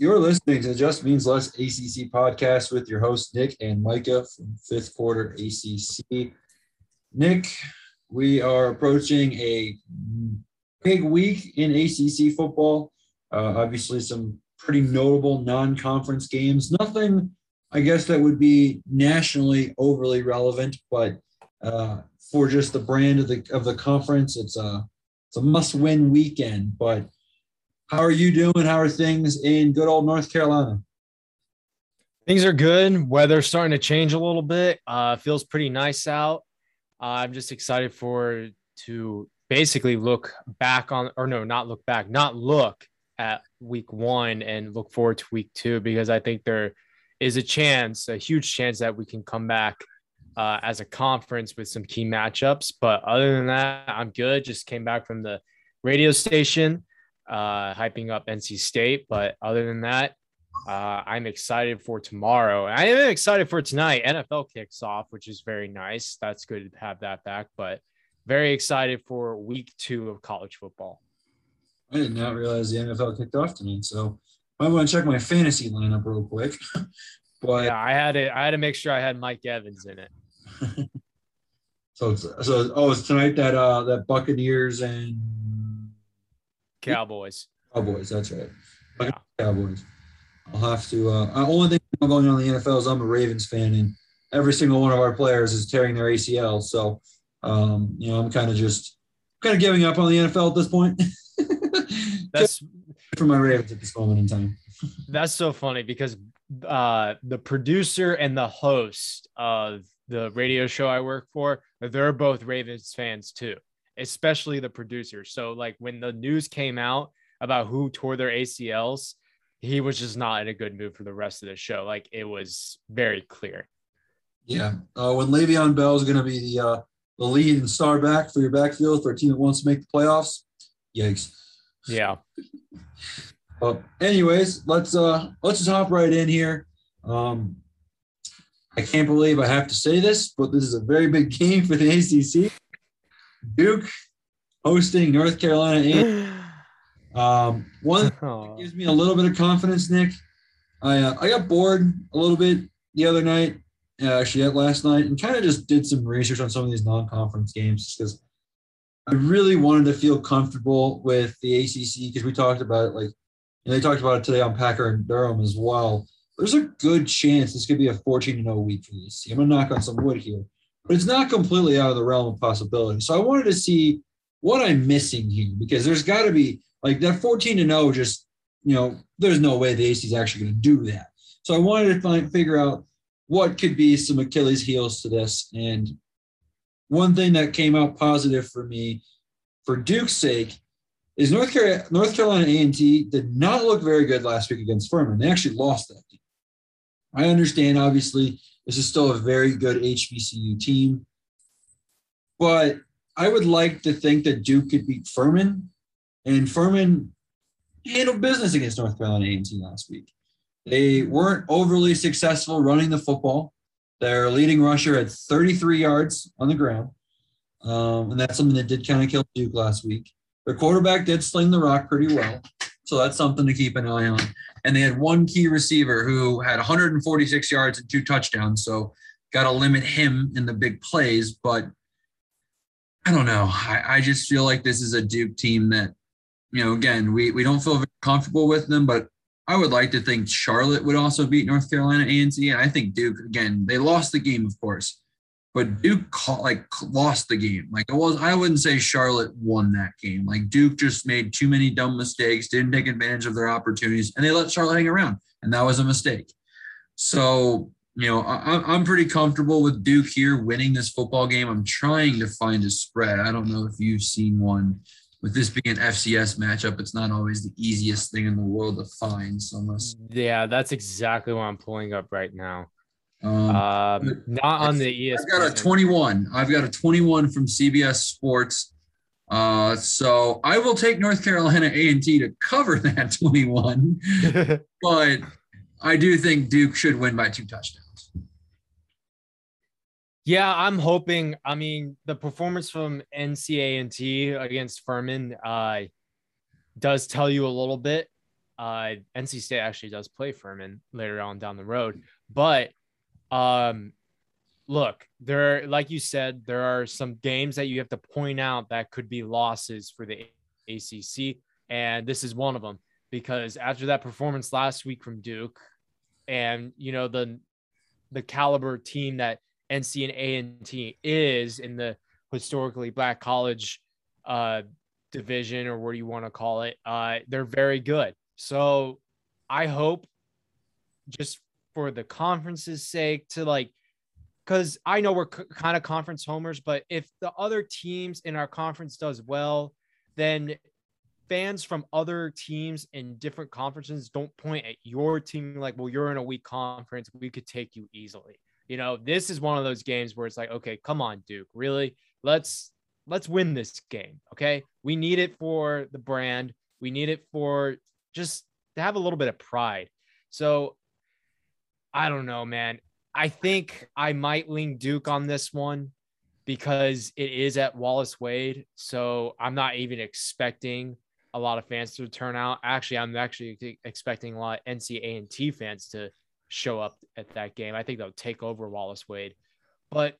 You're listening to Just Means Less ACC podcast with your hosts, Nick and Micah from fifth quarter ACC. Nick, we are approaching a big week in ACC football. Uh, obviously, some pretty notable non conference games. Nothing, I guess, that would be nationally overly relevant, but uh, for just the brand of the of the conference, it's a it's a must win weekend. But how are you doing? How are things in good old North Carolina? Things are good. Weather's starting to change a little bit. Uh, feels pretty nice out. Uh, I'm just excited for to basically look back on, or no, not look back, not look at week one and look forward to week two because I think there is a chance, a huge chance that we can come back uh, as a conference with some key matchups. But other than that, I'm good. Just came back from the radio station uh, hyping up NC State. But other than that, uh, I'm excited for tomorrow. I am excited for tonight. NFL kicks off, which is very nice. That's good to have that back. But very excited for week two of college football. I did not realize the NFL kicked off tonight, so I want to check my fantasy lineup real quick. but yeah, I had it. I had to make sure I had Mike Evans in it. so so oh, it's tonight that uh that Buccaneers and Cowboys. Cowboys, that's right. Yeah. Cowboys. I'll have to. Uh, the only thing I'm going on in the NFL is I'm a Ravens fan, and every single one of our players is tearing their ACL. So, um, you know, I'm kind of just kind of giving up on the NFL at this point. That's for my Ravens at this moment in time. That's so funny because uh, the producer and the host of the radio show I work for, they're both Ravens fans too especially the producer. So like when the news came out about who tore their ACLs, he was just not in a good mood for the rest of the show. Like it was very clear. Yeah. Uh, when Le'Veon Bell is going to be the uh, the lead and star back for your backfield for a team that wants to make the playoffs, yikes. Yeah. Well, anyways, let's uh let's just hop right in here. Um, I can't believe I have to say this, but this is a very big game for the ACC. Duke hosting North Carolina. Um, one gives me a little bit of confidence, Nick. I uh, I got bored a little bit the other night, uh, actually last night, and kind of just did some research on some of these non-conference games because I really wanted to feel comfortable with the ACC because we talked about it, like, and they talked about it today on Packer and Durham as well. There's a good chance this could be a 14 0 week for the ACC. I'm gonna knock on some wood here but it's not completely out of the realm of possibility. So I wanted to see what I'm missing here because there's got to be like that 14 to 0 just you know there's no way the AC is actually going to do that. So I wanted to find figure out what could be some Achilles heels to this and one thing that came out positive for me for Duke's sake is North Carolina North Carolina A&T did not look very good last week against Furman. They actually lost that game. I understand obviously this is still a very good HBCU team. But I would like to think that Duke could beat Furman. And Furman handled business against North Carolina A&T last week. They weren't overly successful running the football. Their leading rusher had 33 yards on the ground. Um, and that's something that did kind of kill Duke last week. Their quarterback did sling the rock pretty well. So that's something to keep an eye on and they had one key receiver who had 146 yards and two touchdowns. So got to limit him in the big plays. But I don't know. I, I, just feel like this is a Duke team that, you know, again, we, we don't feel very comfortable with them, but I would like to think Charlotte would also beat North Carolina A&T. And I think Duke, again, they lost the game, of course, but Duke caught, like lost the game. Like it was, I wouldn't say Charlotte won that game. Like Duke just made too many dumb mistakes, didn't take advantage of their opportunities, and they let Charlotte hang around, and that was a mistake. So you know, I, I'm pretty comfortable with Duke here winning this football game. I'm trying to find a spread. I don't know if you've seen one. With this being an FCS matchup, it's not always the easiest thing in the world to find. So yeah, that's exactly what I'm pulling up right now. Um, um, not on the ESPN. I've got a 21. I've got a 21 from CBS Sports. Uh, so I will take North Carolina A&T to cover that 21, but I do think Duke should win by two touchdowns. Yeah, I'm hoping. I mean, the performance from NCA&T against Furman uh, does tell you a little bit. Uh, NC State actually does play Furman later on down the road, but um, look, there, like you said, there are some games that you have to point out that could be losses for the ACC, and this is one of them because after that performance last week from Duke, and you know the the caliber team that NC and A&T is in the historically black college uh, division or what do you want to call it, uh, they're very good. So I hope just for the conference's sake to like because I know we're c- kind of conference homers, but if the other teams in our conference does well, then fans from other teams in different conferences don't point at your team like, well, you're in a weak conference. We could take you easily. You know, this is one of those games where it's like, okay, come on, Duke, really? Let's let's win this game. Okay. We need it for the brand. We need it for just to have a little bit of pride. So I don't know, man. I think I might lean Duke on this one because it is at Wallace Wade. So I'm not even expecting a lot of fans to turn out. Actually, I'm actually expecting a lot of NC A&T fans to show up at that game. I think they'll take over Wallace Wade. But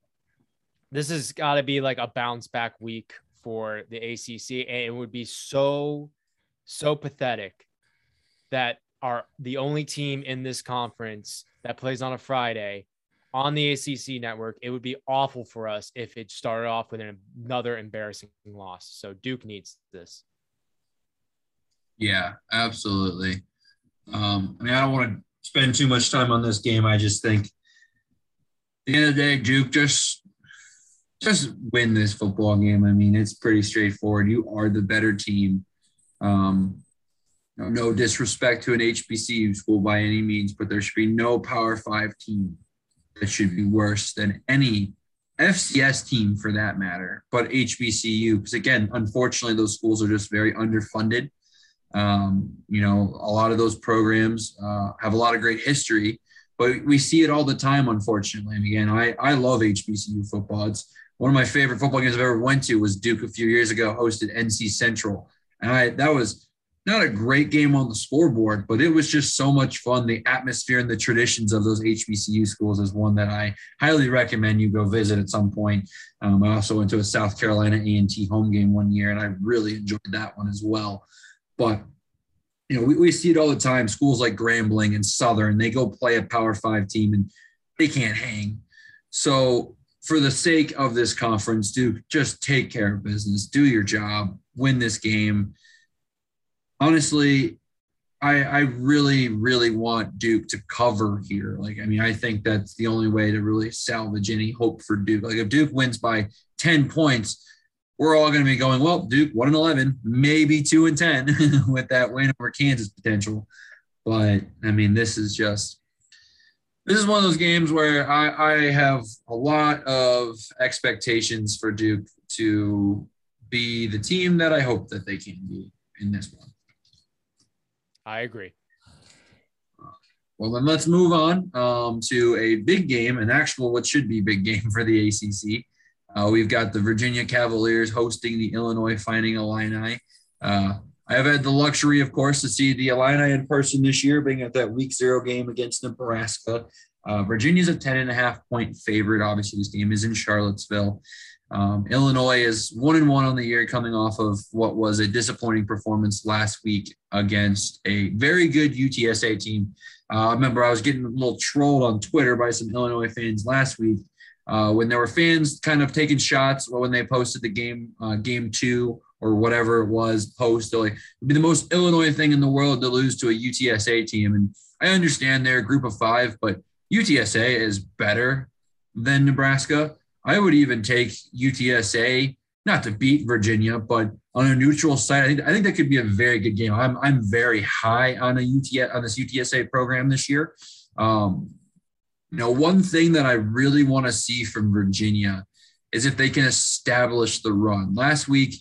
this has got to be like a bounce back week for the ACC, and it would be so so pathetic that are the only team in this conference that plays on a Friday on the ACC network. It would be awful for us if it started off with another embarrassing loss. So Duke needs this. Yeah, absolutely. Um, I mean, I don't want to spend too much time on this game. I just think at the end of the day, Duke just just win this football game. I mean, it's pretty straightforward. You are the better team. Um, no, disrespect to an HBCU school by any means, but there should be no Power Five team that should be worse than any FCS team for that matter, but HBCU. Because again, unfortunately, those schools are just very underfunded. Um, you know, a lot of those programs uh, have a lot of great history, but we see it all the time, unfortunately. And again, I, I love HBCU football. It's one of my favorite football games I've ever went to was Duke a few years ago, hosted NC Central. And I that was not a great game on the scoreboard, but it was just so much fun. The atmosphere and the traditions of those HBCU schools is one that I highly recommend you go visit at some point. Um, I also went to a South Carolina A&T home game one year, and I really enjoyed that one as well. But you know, we, we see it all the time. Schools like Grambling and Southern, they go play a Power Five team and they can't hang. So for the sake of this conference, do just take care of business, do your job, win this game. Honestly, I, I really, really want Duke to cover here. Like, I mean, I think that's the only way to really salvage any hope for Duke. Like, if Duke wins by 10 points, we're all going to be going, well, Duke one and eleven, maybe two and ten with that win over Kansas potential. But I mean, this is just this is one of those games where I, I have a lot of expectations for Duke to be the team that I hope that they can be in this one. I agree. Well, then let's move on um, to a big game, an actual what should be big game for the ACC. Uh, we've got the Virginia Cavaliers hosting the Illinois Fighting Illini. Uh, I have had the luxury, of course, to see the Illini in person this year, being at that week zero game against Nebraska. Uh, Virginia's a 10 and a half point favorite. Obviously, this game is in Charlottesville. Um, Illinois is one and one on the year, coming off of what was a disappointing performance last week against a very good UTSA team. Uh, I remember I was getting a little trolled on Twitter by some Illinois fans last week uh, when there were fans kind of taking shots when they posted the game uh, game two or whatever it was post. Like it'd be the most illinois thing in the world to lose to a utsa team. And i understand they're a group of five but utsa is better than nebraska i would even take utsa not to beat virginia but on a neutral site i think, I think that could be a very good game i'm, I'm very high on a UTS, on this utsa program this year um, you know, one thing that I really want to see from Virginia is if they can establish the run. Last week,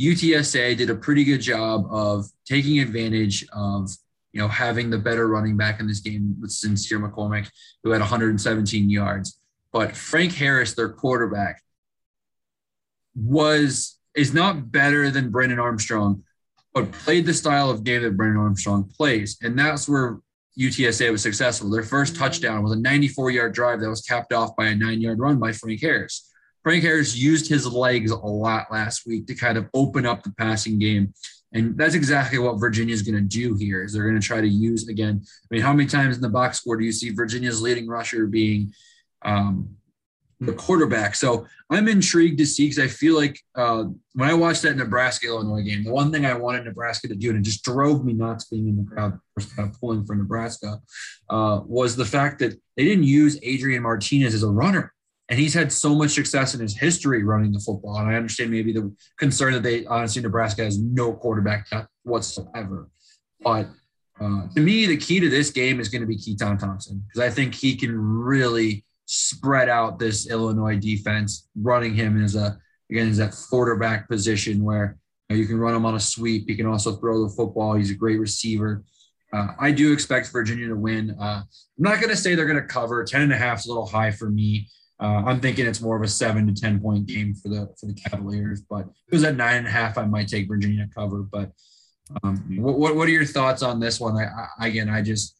UTSA did a pretty good job of taking advantage of, you know, having the better running back in this game with Sincere McCormick, who had 117 yards. But Frank Harris, their quarterback, was is not better than Brennan Armstrong, but played the style of game that Brennan Armstrong plays. And that's where UTSA was successful. Their first touchdown was a 94 yard drive that was capped off by a nine yard run by Frank Harris. Frank Harris used his legs a lot last week to kind of open up the passing game. And that's exactly what Virginia is going to do here. Is they're going to try to use again. I mean, how many times in the box score do you see Virginia's leading rusher being um, the quarterback. So I'm intrigued to see because I feel like uh, when I watched that Nebraska Illinois game, the one thing I wanted Nebraska to do, and it just drove me nuts being in the crowd, kind of pulling for Nebraska, uh, was the fact that they didn't use Adrian Martinez as a runner. And he's had so much success in his history running the football. And I understand maybe the concern that they honestly Nebraska has no quarterback whatsoever. But uh, to me, the key to this game is going to be Keytaon Thompson because I think he can really spread out this Illinois defense, running him as a again as that quarterback position where you, know, you, can run him on a sweep. He can also throw the football. He's a great receiver. Uh, I do expect Virginia to win. Uh, I'm not going to say they're going to cover. 10 and a half is a little high for me. Uh, I'm thinking it's more of a seven to 10 point game for the for the Cavaliers. But it was at nine and a half, I might take Virginia cover. But um, what, what are your thoughts on this one? I, I, again, I just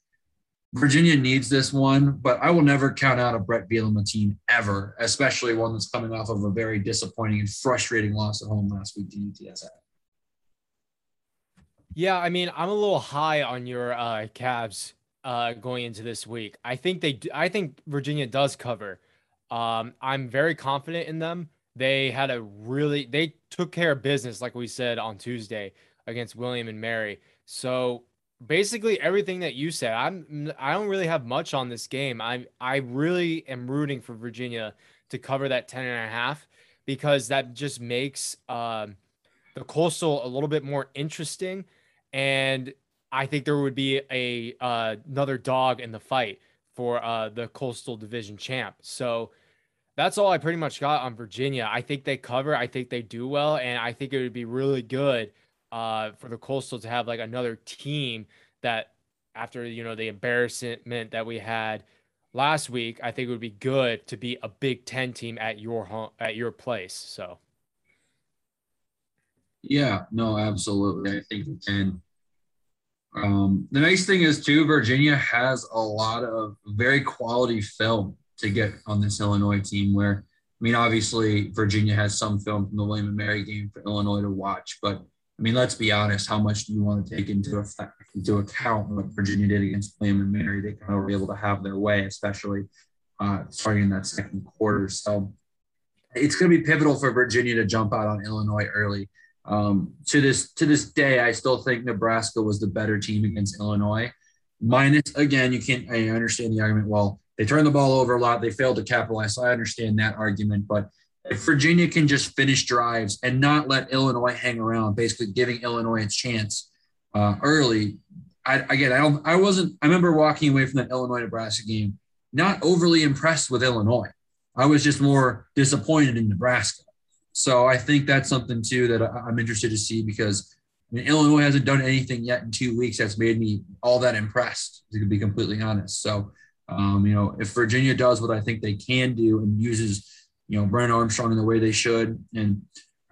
Virginia needs this one, but I will never count out a Bret Bielema team ever, especially one that's coming off of a very disappointing and frustrating loss at home last week to UTSA. Yeah, I mean, I'm a little high on your uh, Cavs uh, going into this week. I think they, do, I think Virginia does cover. Um, I'm very confident in them. They had a really, they took care of business, like we said on Tuesday against William and Mary. So basically everything that you said. I'm I don't really have much on this game. I I really am rooting for Virginia to cover that 10 and a half because that just makes um, the coastal a little bit more interesting and I think there would be a uh, another dog in the fight for uh, the coastal division champ. So that's all I pretty much got on Virginia. I think they cover. I think they do well, and I think it would be really good uh, for the Coastal to have like another team that after you know the embarrassment that we had last week, I think it would be good to be a Big Ten team at your home at your place. So. Yeah, no, absolutely. I think we can. Um, the nice thing is too, Virginia has a lot of very quality film to get on this Illinois team. Where I mean, obviously Virginia has some film from the William and Mary game for Illinois to watch, but I mean, let's be honest. How much do you want to take into effect, into account what Virginia did against William and Mary? They kind of were able to have their way, especially uh, starting in that second quarter. So it's going to be pivotal for Virginia to jump out on Illinois early. Um, to this to this day, I still think Nebraska was the better team against Illinois. Minus again, you can't. I understand the argument. Well, they turned the ball over a lot. They failed to capitalize. So I understand that argument, but Virginia can just finish drives and not let Illinois hang around, basically giving Illinois a chance uh, early. I, again, I don't. I wasn't. I remember walking away from that Illinois Nebraska game, not overly impressed with Illinois. I was just more disappointed in Nebraska. So I think that's something too that I'm interested to see because I mean, Illinois hasn't done anything yet in two weeks that's made me all that impressed, to be completely honest. So, um, you know, if Virginia does what I think they can do and uses you know, Brennan Armstrong in the way they should. And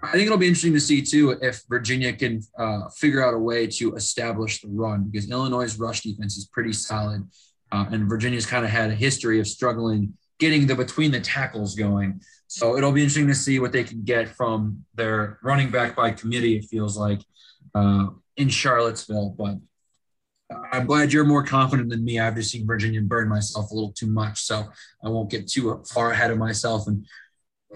I think it'll be interesting to see too if Virginia can uh, figure out a way to establish the run because Illinois' rush defense is pretty solid, uh, and Virginia's kind of had a history of struggling getting the between the tackles going. So it'll be interesting to see what they can get from their running back by committee. It feels like uh, in Charlottesville, but I'm glad you're more confident than me. I've just seen Virginia burn myself a little too much, so I won't get too far ahead of myself and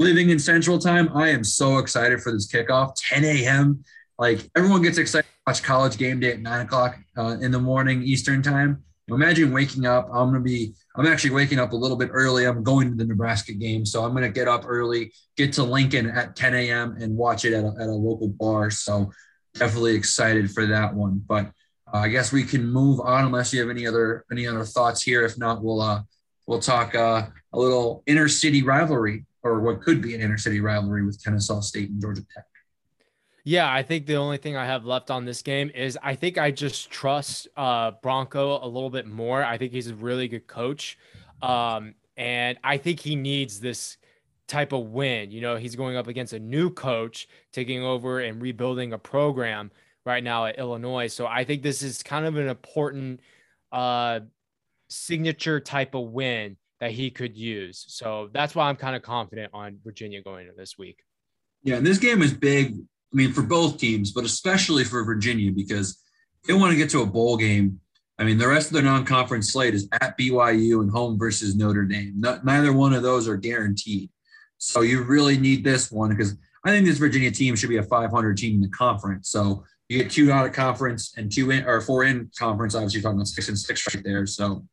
living in Central Time, I am so excited for this kickoff. 10 a.m. Like everyone gets excited to watch college game day at nine o'clock uh, in the morning Eastern Time. Imagine waking up. I'm gonna be. I'm actually waking up a little bit early. I'm going to the Nebraska game, so I'm gonna get up early, get to Lincoln at 10 a.m. and watch it at a, at a local bar. So definitely excited for that one. But uh, I guess we can move on unless you have any other any other thoughts here. If not, we'll uh, we'll talk uh, a little inner city rivalry or what could be an inner city rivalry with Kennesaw State and Georgia Tech. Yeah, I think the only thing I have left on this game is I think I just trust uh, Bronco a little bit more. I think he's a really good coach. Um, and I think he needs this type of win. You know, he's going up against a new coach, taking over and rebuilding a program right now at Illinois. So I think this is kind of an important uh, signature type of win that he could use. So that's why I'm kind of confident on Virginia going into this week. Yeah, and this game is big. I mean, for both teams, but especially for Virginia because they want to get to a bowl game. I mean, the rest of their non-conference slate is at BYU and home versus Notre Dame. Not, neither one of those are guaranteed. So you really need this one because I think this Virginia team should be a 500 team in the conference. So you get two out of conference and two in or four in conference. Obviously, you're talking about six and six right there. So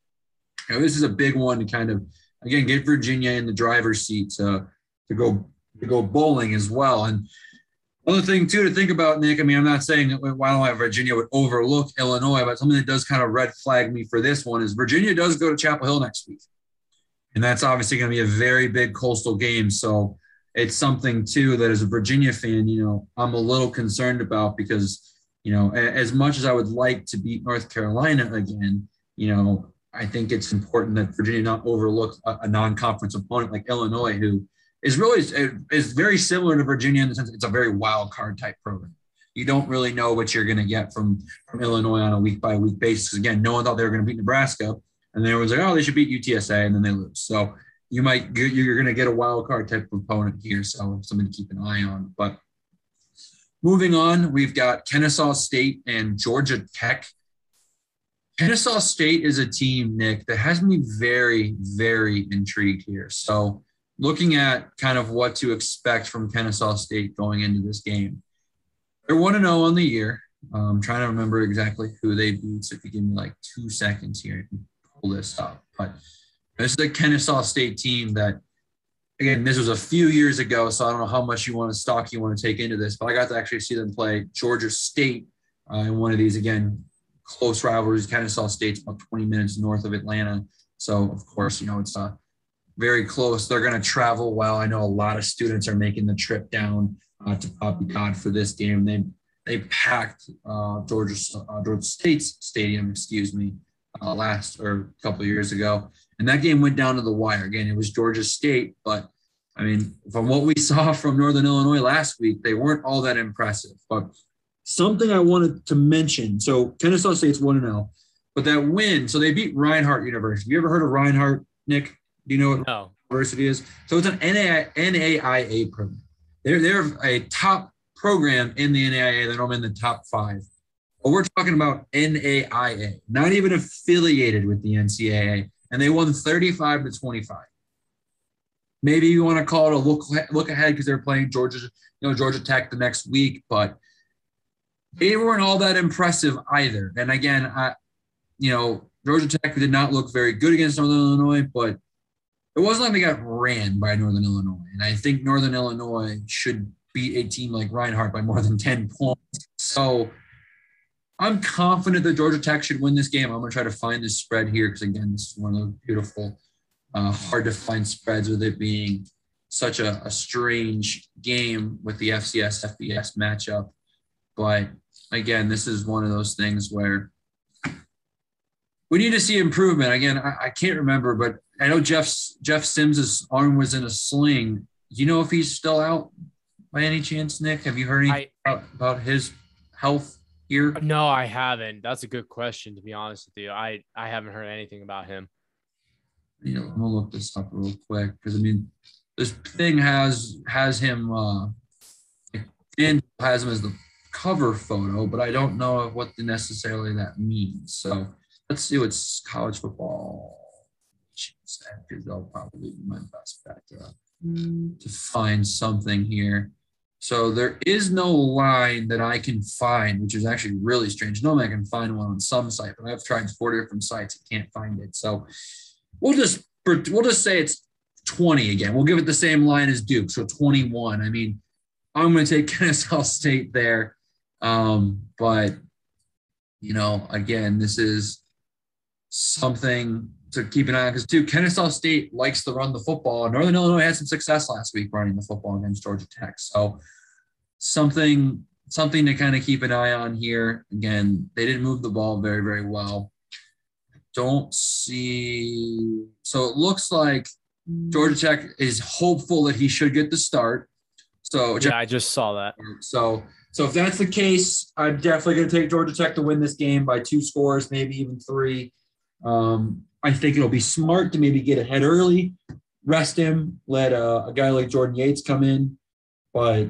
this is a big one to kind of again get Virginia in the driver's seat to to go to go bowling as well. And other thing too to think about, Nick. I mean, I'm not saying that why don't I Virginia would overlook Illinois, but something that does kind of red flag me for this one is Virginia does go to Chapel Hill next week, and that's obviously going to be a very big coastal game. So it's something too that as a Virginia fan, you know, I'm a little concerned about because, you know, as much as I would like to beat North Carolina again, you know, I think it's important that Virginia not overlook a, a non-conference opponent like Illinois, who is really is very similar to Virginia in the sense it's a very wild card type program. You don't really know what you're going to get from from Illinois on a week by week basis. Again, no one thought they were going to beat Nebraska, and then was like, oh, they should beat UTSA, and then they lose. So you might you're going to get a wild card type of opponent here, so something to keep an eye on. But moving on, we've got Kennesaw State and Georgia Tech. Kennesaw State is a team, Nick, that has me very, very intrigued here. So, looking at kind of what to expect from Kennesaw State going into this game, they're one to zero on the year. I'm um, trying to remember exactly who they beat. So, if you give me like two seconds here, pull this up. But this is a Kennesaw State team that, again, this was a few years ago, so I don't know how much you want to stock you want to take into this, but I got to actually see them play Georgia State uh, in one of these again close rivalries. Kennesaw State's about 20 minutes north of Atlanta, so of course you know it's uh, very close. They're going to travel well. I know a lot of students are making the trip down uh, to Bobby Dodd for this game. They they packed uh, Georgia uh, Georgia State's stadium, excuse me, uh, last or a couple years ago. And that game went down to the wire. Again, it was Georgia State, but I mean, from what we saw from Northern Illinois last week, they weren't all that impressive. But something I wanted to mention so Kennesaw State's 1 0, but that win, so they beat Reinhardt University. Have you ever heard of Reinhardt, Nick? Do you know what no. university is? So it's an NAIA program. They're, they're a top program in the NAIA. They're in the top five. But we're talking about NAIA, not even affiliated with the NCAA and they won 35 to 25. Maybe you want to call it a look look ahead because they're playing Georgia, you know, Georgia Tech the next week, but they weren't all that impressive either. And again, I, you know, Georgia Tech did not look very good against Northern Illinois, but it wasn't like they got ran by Northern Illinois. And I think Northern Illinois should beat a team like Reinhardt by more than 10 points. So I'm confident that Georgia Tech should win this game. I'm going to try to find this spread here because, again, this is one of those beautiful, uh, hard to find spreads with it being such a, a strange game with the FCS FBS matchup. But again, this is one of those things where we need to see improvement. Again, I, I can't remember, but I know Jeff Jeff Sims's arm was in a sling. You know if he's still out by any chance, Nick? Have you heard anything I, about, about his health? here? No, I haven't. That's a good question, to be honest with you. I, I haven't heard anything about him. You know, I'm gonna look this up real quick because I mean, this thing has has him uh, and has him as the cover photo, but I don't know what necessarily that means. So let's see what's college football because they'll probably be my best bet to, mm. to find something here. So there is no line that I can find, which is actually really strange. Normally I can find one on some site, but I've tried four different sites and can't find it. So we'll just we'll just say it's 20 again. We'll give it the same line as Duke, so 21. I mean, I'm going to take Kennesaw State there, um, but you know, again, this is something to keep an eye on because too Kennesaw State likes to run the football. Northern Illinois had some success last week running the football against Georgia Tech. So something something to kind of keep an eye on here. Again, they didn't move the ball very very well. Don't see. So it looks like Georgia Tech is hopeful that he should get the start. So yeah, I just saw that. So So if that's the case, I'm definitely going to take Georgia Tech to win this game by two scores, maybe even three. Um, I think it'll be smart to maybe get ahead early, rest him, let uh, a guy like Jordan Yates come in. But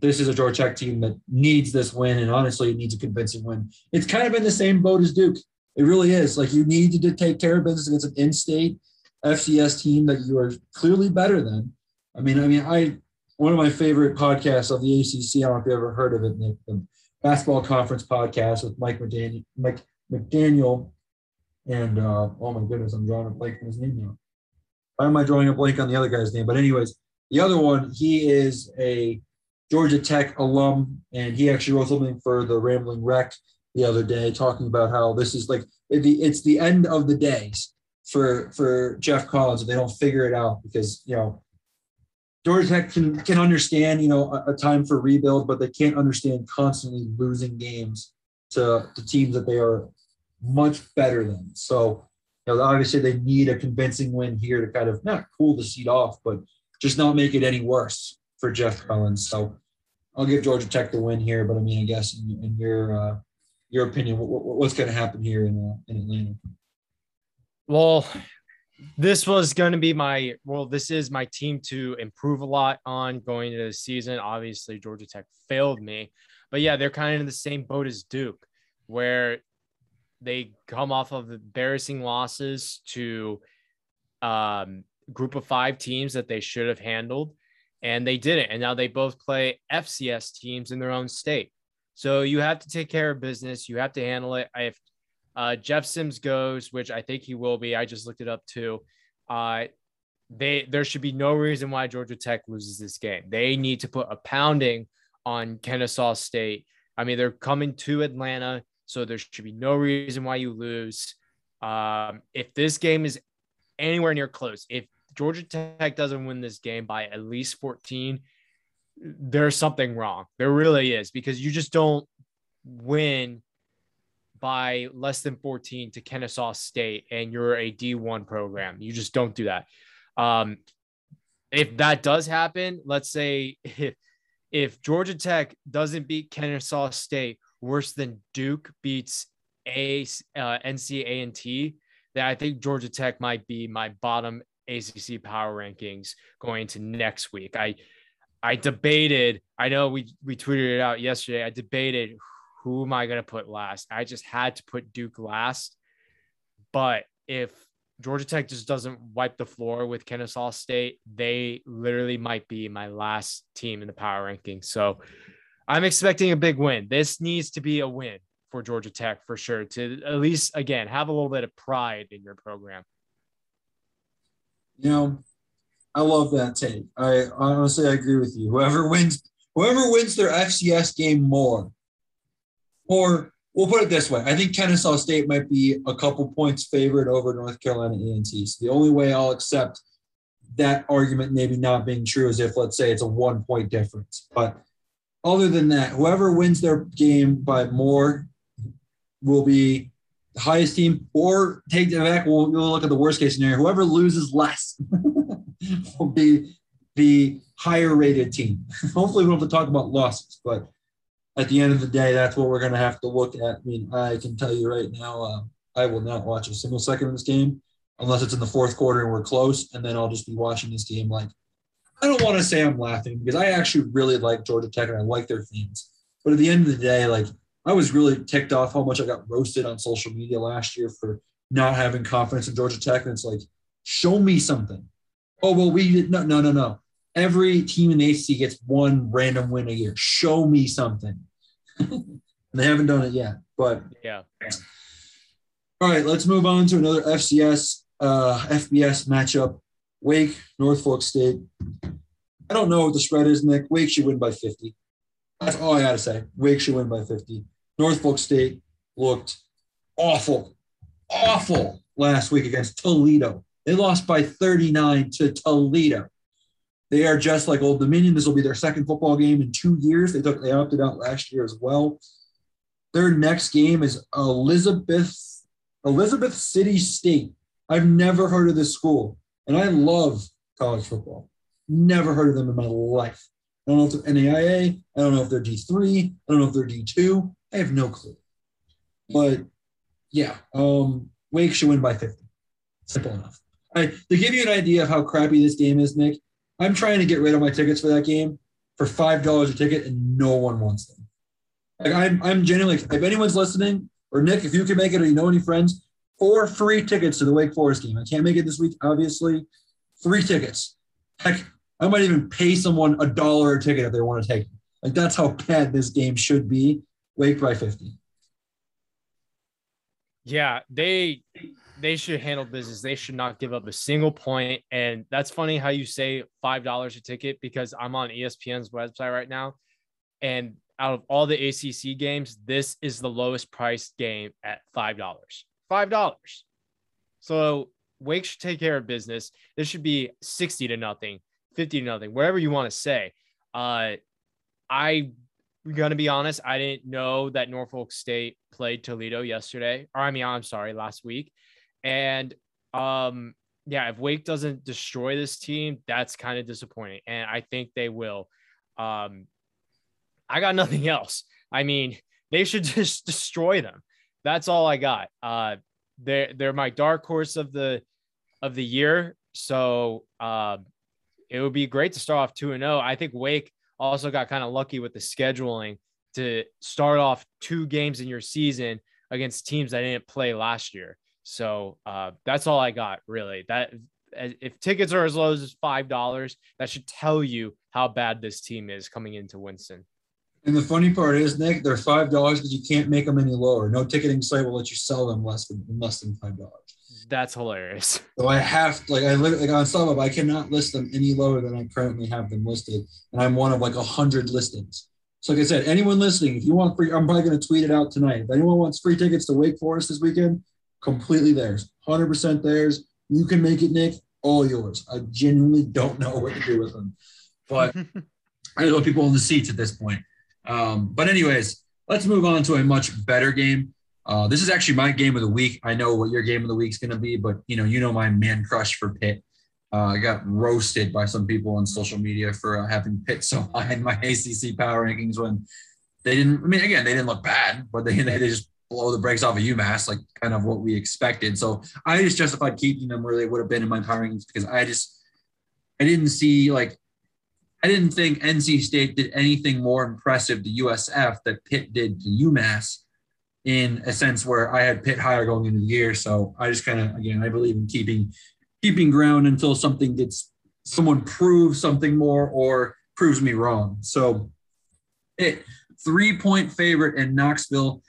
this is a Georgia Tech team that needs this win, and honestly, it needs a convincing win. It's kind of in the same boat as Duke. It really is. Like you need to take care of business against an in-state FCS team that you are clearly better than. I mean, I mean, I one of my favorite podcasts of the ACC. I don't know if you ever heard of it, Nick, the basketball conference podcast with Mike McDaniel, Mike McDaniel, and uh, oh my goodness, I'm drawing a blank on his name now. Why am I drawing a blank on the other guy's name? But anyways, the other one, he is a Georgia Tech alum, and he actually wrote something for the Rambling Wreck the other day, talking about how this is like it's the end of the days for for Geoff Collins if they don't figure it out because you know Georgia Tech can can understand you know a, a, time for rebuild, but they can't understand constantly losing games to, to teams that they are much better than. So you know obviously they need a convincing win here to kind of not cool the seat off, but just not make it any worse for Geoff Collins. So I'll give Georgia Tech the win here, but I mean I guess in, in your uh, your opinion, what, what's going to happen here in uh, in Atlanta? Well, this was going to be my well this is my team to improve a lot on going into the season. Obviously georgia tech failed me but yeah they're kind of in the same boat as duke where they come off of embarrassing losses to um, group of five teams that they should have handled and they didn't and now they both play fcs teams in their own state. So you have to take care of business. You have to handle it. If uh, Jeff Sims goes, which I think he will be. I just looked it up too. Uh, they there should be no reason why Georgia Tech loses this game. They need to put a pounding on Kennesaw State. I mean, they're coming to Atlanta, so there should be no reason why you lose. Um, if this game is anywhere near close, if Georgia Tech doesn't win this game by at least 14, there's something wrong. There really is because you just don't win by less than 14 to Kennesaw State and you're a D1 program. You just don't do that. Um, if that does happen, let's say if, if Georgia Tech doesn't beat Kennesaw State worse than Duke beats a uh, NC A&T, then I think Georgia Tech might be my bottom ACC power rankings going into next week. I I debated. I know we we tweeted it out yesterday. I debated who am I going to put last? I just had to put Duke last. But if Georgia Tech just doesn't wipe the floor with Kennesaw State, they literally might be my last team in the power ranking. So I'm expecting a big win. This needs to be a win for Georgia Tech for sure to at least, again, have a little bit of pride in your program. You know, I love that take. I honestly I agree with you. Whoever wins, whoever wins their FCS game more or we'll put it this way: I think Kennesaw State might be a couple points favored over North Carolina A&T. So the only way I'll accept that argument maybe not being true is if, let's say, it's a one point difference. But other than that, whoever wins their game by more will be the highest team, or take it back. We'll, we'll look at the worst case scenario. Whoever loses less will be the higher rated team. Hopefully, we don't have to talk about losses, but at the end of the day, that's what we're going to have to look at. I mean, I can tell you right now, uh, I will not watch a single second of this game unless it's in the fourth quarter and we're close, and then I'll just be watching this game like I don't want to say I'm laughing because I actually really like Georgia Tech and I like their fans. But at the end of the day, like I was really ticked off how much I got roasted on social media last year for not having confidence in Georgia Tech. And it's like, show me something. Oh, well, we did no, no, no, no every team in the ACC gets one random win a year. Show me something. they haven't done it yet, but yeah. All right, let's move on to another FCS uh, FBS matchup. Wake, Norfolk State. I don't know what the spread is, Nick. Wake should win by 50. That's all I got to say. Wake should win by 50. Norfolk State looked awful, awful last week against Toledo. They lost by 39 to Toledo. They are just like Old Dominion. This will be their second football game in two years. They took they opted out last year as well. Their next game is Elizabeth Elizabeth City State. I've never heard of this school, and I love college football. Never heard of them in my life. I don't know if they're NAIA. I don't know if they're D3. I don't know if they're D2. I have no clue. But yeah, um, Wake should win by 50. Simple enough. I, to give you an idea of how crappy this game is, Nick, I'm trying to get rid of my tickets for that game for five dollars a ticket, and no one wants them. Like I'm, I'm genuinely. If anyone's listening, or Nick, if you can make it, or you know any friends, four free tickets to the Wake Forest game. I can't make it this week, obviously. Three tickets. Heck, I might even pay someone a dollar a ticket if they want to take it. Like that's how bad this game should be. Wake by 50. Yeah, they they should handle business. They should not give up a single point. And that's funny how you say five dollars a ticket because I'm on ESPN's website right now, and out of all the ACC games, this is the lowest priced game at five dollars. Five dollars. So Wake should take care of business. This should be sixty to nothing, fifty to nothing, whatever you want to say. Uh, I gonna be honest, I didn't know that Norfolk State played Toledo yesterday, or I mean, I'm sorry, last week. And um, yeah, if Wake doesn't destroy this team, that's kind of disappointing. And I think they will. Um, I got nothing else. I mean, they should just destroy them. That's all I got. Uh, they're they're my dark horse of the of the year. So uh, it would be great to start off two and zero. Oh. I think Wake also got kind of lucky with the scheduling to start off two games in your season against teams that didn't play last year. So uh, that's all I got really. That if tickets are as low as five dollars, that should tell you how bad this team is coming into Winston. And the funny part is, Nick, they're five dollars because you can't make them any lower. No ticketing site will let you sell them less than less than five dollars. That's hilarious. So I have to, like I literally like on StubHub, I cannot list them any lower than I currently have them listed, and I'm one of like a hundred listings. So like I said, anyone listening, if you want free, I'm probably going to tweet it out tonight. If anyone wants free tickets to Wake Forest this weekend, completely theirs, hundred percent theirs. You can make it, Nick. All yours. I genuinely don't know what to do with them, but I don't know people in the seats at this point. Um, but anyways, let's move on to a much better game. Uh, this is actually my game of the week. I know what your game of the week is going to be, but you know, you know my man crush for Pitt. Uh, I got roasted by some people on social media for uh, having Pitt so high in my ACC power rankings when they didn't. I mean, again, they didn't look bad, but they they just blow the brakes off of UMass, like kind of what we expected. So I just justified keeping them where they would have been in my power rankings because I just I didn't see like I didn't think NC State did anything more impressive to USF that Pitt did to UMass in a sense where I had Pitt higher going into the year. So I just kind of again I believe in keeping keeping ground until something gets someone proves something more or proves me wrong. So eh, it three point favorite in Knoxville.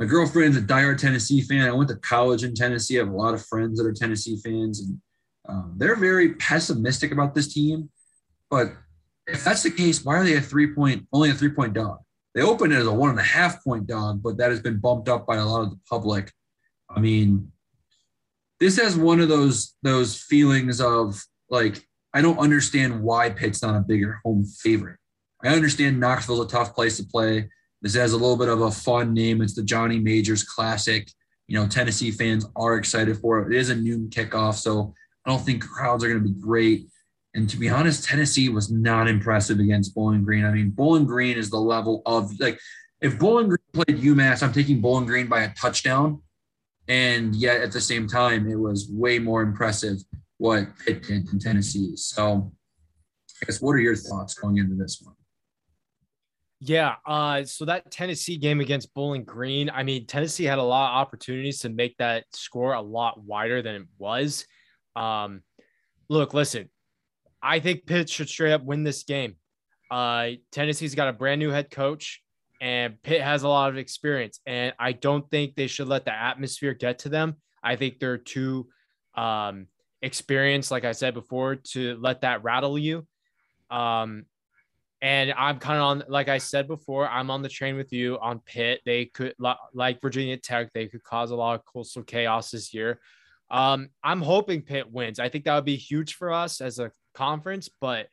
My girlfriend's a diehard Tennessee fan. I went to college in Tennessee. I have a lot of friends that are Tennessee fans, and um, they're very pessimistic about this team. But if that's the case, why are they a three point, only a three point dog? They opened it as a one and a half point dog, but that has been bumped up by a lot of the public. I mean, this has one of those those feelings of like I don't understand why Pitt's not a bigger home favorite. I understand Knoxville's a tough place to play. This has a little bit of a fun name. It's the Johnny Majors Classic. You know, Tennessee fans are excited for it. It is a noon kickoff, so I don't think crowds are going to be great. And to be honest, Tennessee was not impressive against Bowling Green. I mean, Bowling Green is the level of like if Bowling Green played UMass, I'm taking Bowling Green by a touchdown. And yet at the same time, it was way more impressive what Pitt did in Tennessee. So I guess what are your thoughts going into this one? Yeah, uh, so that Tennessee game against Bowling Green, I mean, Tennessee had a lot of opportunities to make that score a lot wider than it was. Um, look, listen, I think Pitt should straight up win this game. Uh, Tennessee's got a brand new head coach, and Pitt has a lot of experience. And I don't think they should let the atmosphere get to them. I think they're too um, experienced, like I said before, to let that rattle you. Um, and I'm kind of on, like I said before, I'm on the train with you on Pitt. They could, like Virginia Tech, they could cause a lot of coastal chaos this year. Um, I'm hoping Pitt wins. I think that would be huge for us as a conference, but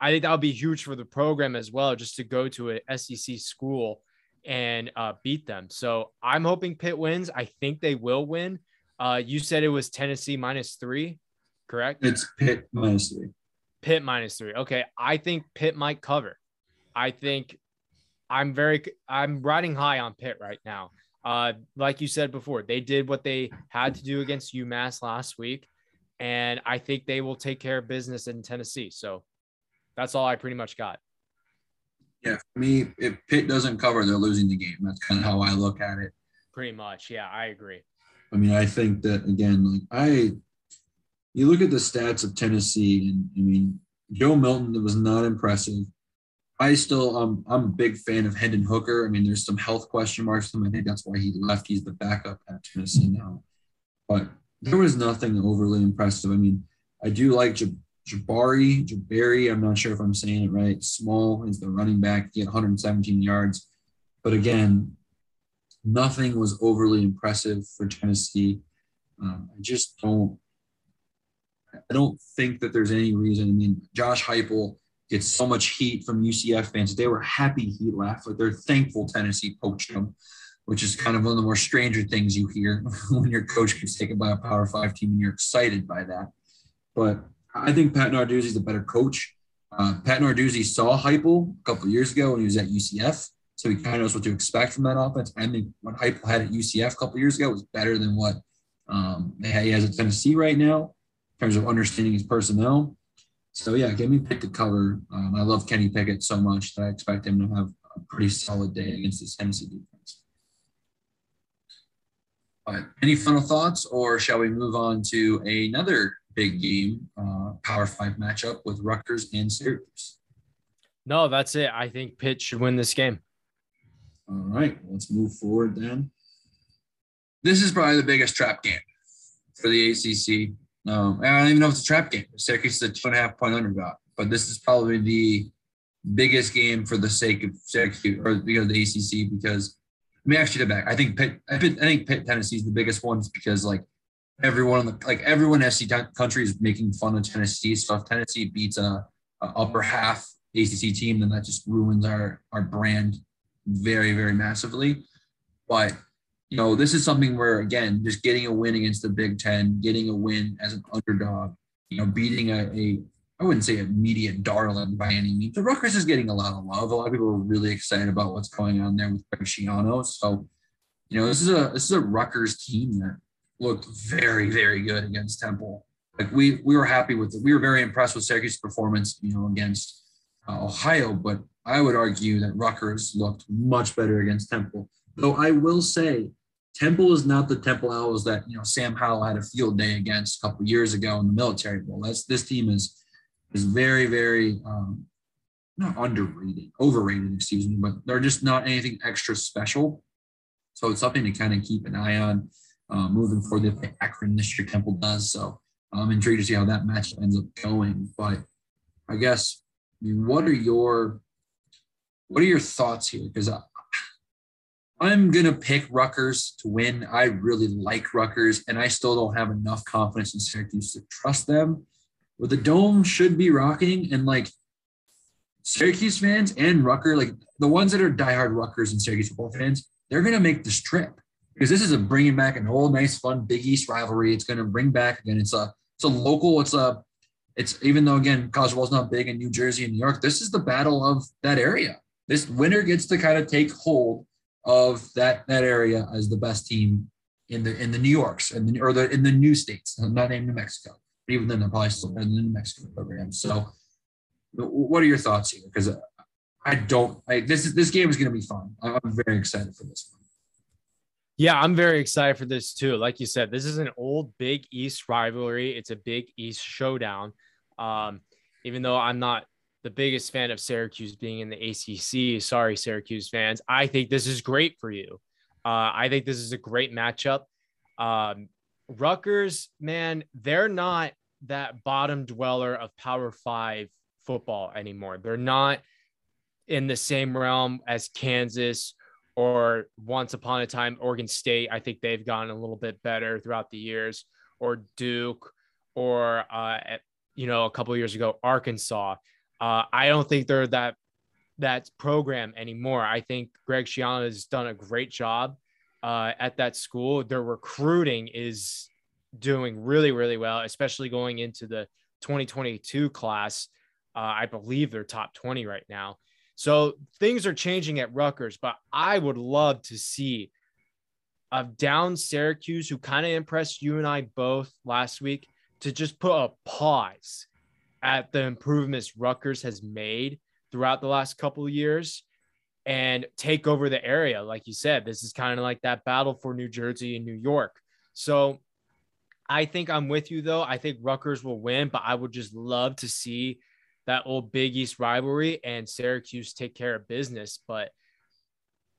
I think that would be huge for the program as well, just to go to a SEC school and uh, beat them. So I'm hoping Pitt wins. I think they will win. Uh, you said it was Tennessee minus three, correct? It's Pitt minus three. Pitt minus three. Okay. I think Pitt might cover. I think I'm very, I'm riding high on Pitt right now. Uh, like you said before, they did what they had to do against UMass last week. And I think they will take care of business in Tennessee. So that's all I pretty much got. Yeah, for me, if Pitt doesn't cover, they're losing the game. That's kind of how I look at it. Pretty much, yeah, I agree. I mean, I think that again, like I, you look at the stats of Tennessee, and I mean, Joe Milton was not impressive. I still, um, I'm a big fan of Hendon Hooker. I mean, there's some health question marks him. I think that's why he left. He's the backup at Tennessee now, but there was nothing overly impressive. I mean, I do like Jabari, Jabari, I'm not sure if I'm saying it right. Small is the running back. He had 117 yards. But again, nothing was overly impressive for Tennessee. Um, I just don't I don't think that there's any reason. I mean, Josh Heupel gets so much heat from UCF fans. They were happy he left. but they're thankful Tennessee poached him, which is kind of one of the more stranger things you hear when your coach gets taken by a Power Five team and you're excited by that. But I think Pat Narduzzi is a better coach. Uh, Pat Narduzzi saw Heupel a couple years ago when he was at UCF, so he kind of knows what to expect from that offense. I think what Heupel had at UCF a couple years ago was better than what um, he has at Tennessee right now in terms of understanding his personnel. So yeah, give me Pitt to cover. Um, I love Kenny Pickett so much that I expect him to have a pretty solid day against this Tennessee defense. All right, any final thoughts, or shall we move on to another big game, uh, Power Five matchup with Rutgers and Syracuse. No, that's it. I think Pitt should win this game. All right, let's move forward then. This is probably the biggest trap game for the ACC. Um, I don't even know if it's a trap game. Syracuse is a two and a half point underdog, but this is probably the biggest game for the sake of Syracuse or because of the ACC. Because let me actually back. I think Pitt, I think Pitt, Tennessee is the biggest one because like everyone in the like everyone SC country is making fun of Tennessee. So if Tennessee beats a, a, upper half ACC team, then that just ruins our our brand very very massively. But you know this is something where again, just getting a win against the Big Ten, getting a win as an underdog, you know, beating a, a I wouldn't say a immediate darling by any means. The Rutgers is getting a lot of love. A lot of people are really excited about what's going on there with Greg Schiano. So, you know, this is a this is a Rutgers team that looked very, very good against Temple. Like we we were happy with it. We were very impressed with Syracuse's performance, you know, against uh, Ohio. But I would argue that Rutgers looked much better against Temple. Though I will say, Temple is not the Temple Owls that you know Sam Howell had a field day against a couple years ago in the Military Bowl. That's this team is is very, very um, not underrated, overrated, excuse me, but they're just not anything extra special. So it's something to kind of keep an eye on uh, moving forward. They play Akron this year, Temple does. So I'm intrigued to see how that match ends up going. But I guess, what are your what are your thoughts here? Because I'm gonna pick Rutgers to win. I really like Rutgers, and I still don't have enough confidence in Syracuse to trust them. But the dome should be rocking, and like Syracuse fans and Rutgers, like the ones that are diehard Rutgers and Syracuse football fans, they're gonna make this trip because this is a bringing back an old, nice, fun Big East rivalry. It's going to bring back again. It's a it's a local. It's a it's even though again college football is not big in New Jersey and New York. This is the battle of that area. This winner gets to kind of take hold of that that area as the best team in the in the New Yorks and the, or the in the new states. Not named New Mexico, but even then they're probably still in the New Mexico program. So, what are your thoughts here? Because I don't. I, this this game is going to be fun. I'm very excited for this one. Yeah, I'm very excited for this too. Like you said, this is an old Big East rivalry. It's a Big East showdown. Um, even though I'm not the biggest fan of Syracuse being in the ACC, sorry, Syracuse fans, I think this is great for you. Uh, I think this is a great matchup. Um, Rutgers, man, they're not that bottom dweller of Power Five football anymore. They're not in the same realm as Kansas or once upon a time Oregon State. I think they've gotten a little bit better throughout the years, or Duke, or uh, you know, a couple years ago Arkansas. Uh, I don't think they're that that program anymore. I think Greg Schiano has done a great job uh, at that school. Their recruiting is doing really, really well, especially going into the 2022 class. Uh, I believe they're top 20 right now. So things are changing at Rutgers, but I would love to see a down Syracuse who kind of impressed you and I both last week to just put a pause at the improvements Rutgers has made throughout the last couple of years and take over the area. Like you said, this is kind of like that battle for New Jersey and New York. So I think I'm with you though. I think Rutgers will win, but I would just love to see that old Big East rivalry and Syracuse take care of business. But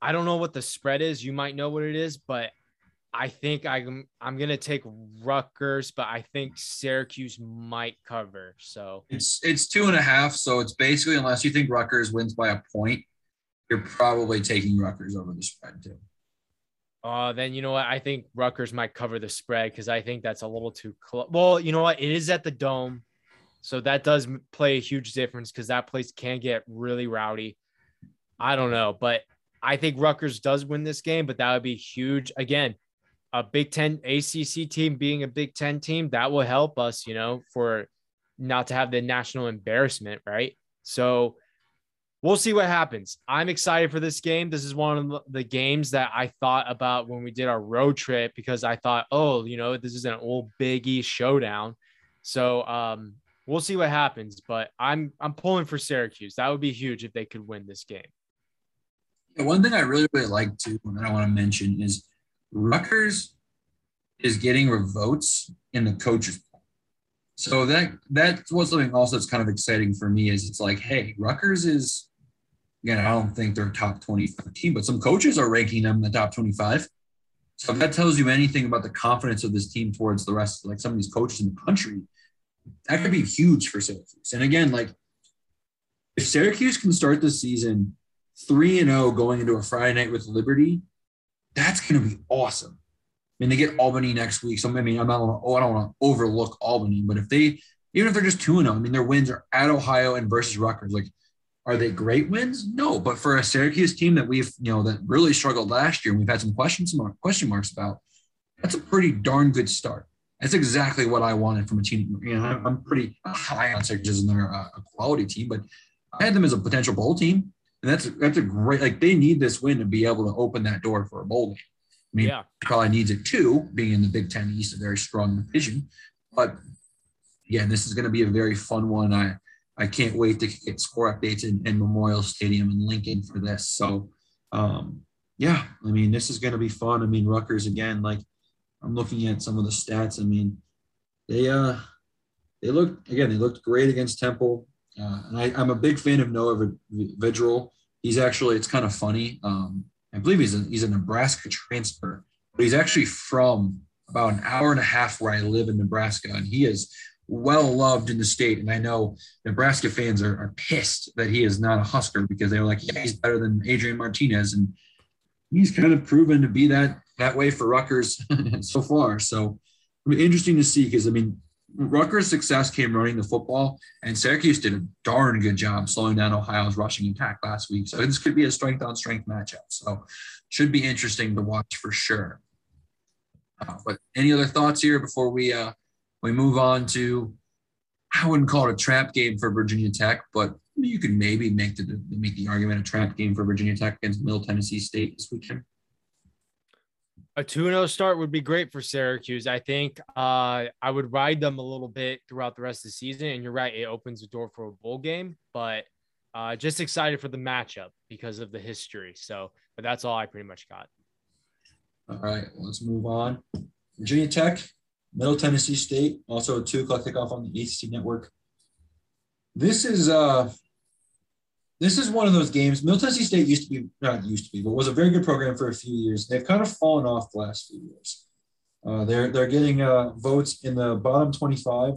I don't know what the spread is. You might know what it is, but I think I'm I'm gonna take Rutgers, but I think Syracuse might cover. So it's it's two and a half. So it's basically unless you think Rutgers wins by a point, you're probably taking Rutgers over the spread too. Uh, then you know what? I think Rutgers might cover the spread because I think that's a little too close. Well, you know what? It is at the dome, so that does play a huge difference because that place can get really rowdy. I don't know, but I think Rutgers does win this game, but that would be huge. Again, a Big Ten ACC team being a Big Ten team, that will help us, you know, for not to have the national embarrassment, right? So we'll see what happens. I'm excited for this game. This is one of the games that I thought about when we did our road trip because I thought, oh, you know, this is an old Big East showdown. So um, we'll see what happens. But I'm I'm pulling for Syracuse. That would be huge if they could win this game. One thing I really really like too, and I want to mention is Rutgers is getting votes in the coaches. So that that's what's something also that's kind of exciting for me is it's like, hey, Rutgers is again, I don't think they're top 25 team, but some coaches are ranking them in the top 25. So if that tells you anything about the confidence of this team towards the rest, like some of these coaches in the country, that could be huge for Syracuse. And again, like if Syracuse can start the season three and zero oh going into a Friday night with Liberty, that's going to be awesome. I mean, they get Albany next week. So, I mean, I'm not, oh, I don't want to overlook Albany, but if they, even if they're just 2 0, I mean, their wins are at Ohio and versus Rutgers. Like, are they great wins? No, but for a Syracuse team that we've, you know, that really struggled last year, and we've had some questions, question marks about, that's a pretty darn good start. That's exactly what I wanted from a team. You know, I'm pretty high on Syracuse and they're uh, a quality team, but I had them as a potential bowl team. And that's that's a great like they need this win to be able to open that door for a bowl game. I mean, yeah. probably needs it too, being in the Big Ten East, a very strong division. But again, this is going to be a very fun one. I I can't wait to get score updates in, in Memorial Stadium in Lincoln for this. So um, yeah, I mean, this is going to be fun. I mean, Rutgers again, like I'm looking at some of the stats. I mean, they uh they looked again, they looked great against Temple. Uh, and I, am a big fan of Noah Vedral. He's actually, it's kind of funny. Um, I believe he's a, he's a Nebraska transfer, but he's actually from about an hour and a half where I live in Nebraska, and he is well loved in the state. And I know Nebraska fans are, are pissed that he is not a Husker because they were like, yeah, he's better than Adrian Martinez, and he's kind of proven to be that that way for Rutgers so far. So, interesting to see because I mean, Rutgers' success came running the football, and Syracuse did a darn good job slowing down Ohio's rushing attack last week. So this could be a strength on strength matchup. So should be interesting to watch for sure. Uh, but any other thoughts here before we uh, we move on to? I wouldn't call it a trap game for Virginia Tech, but you could maybe make the make the argument a trap game for Virginia Tech against Middle Tennessee State this weekend a 2-0 start would be great for Syracuse. I think uh, I would ride them a little bit throughout the rest of the season. And you're right, it opens the door for a bowl game, but uh, just excited for the matchup because of the history. So, but that's all I pretty much got. All right, let's move on. Virginia Tech, Middle Tennessee State, also a two o'clock kickoff on the ACC network. This is uh this is one of those games. Middle Tennessee State used to be not used to be, but was a very good program for a few years. They've kind of fallen off the last few years. Uh, they're they're getting uh, votes in the bottom 25.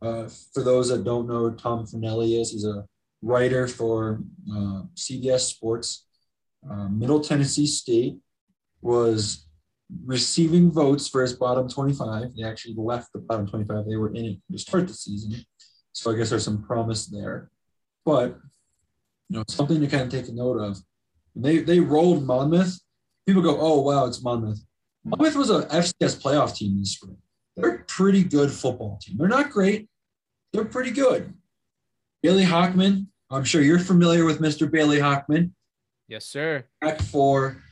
Uh, for those that don't know, Tom Fornelli is he's a writer for uh, CBS Sports. Uh, Middle Tennessee State was receiving votes for his bottom 25. They actually left the bottom 25. They were in it to start the season, so I guess there's some promise there. But you know, something to kind of take a note of. They they rolled Monmouth. People go, oh wow, it's Monmouth. Monmouth was a FCS playoff team this spring. They're a pretty good football team. They're not great, they're pretty good. Bailey Hockman, I'm sure you're familiar with Mr. Bailey Hockman. Yes, sir. Back for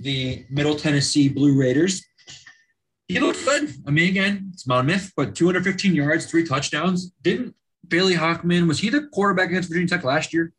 the Middle Tennessee Blue Raiders. He looked good. I mean, again, it's Monmouth, but 215 yards, three touchdowns. Didn't Bailey Hockman, was he the quarterback against Virginia Tech last year?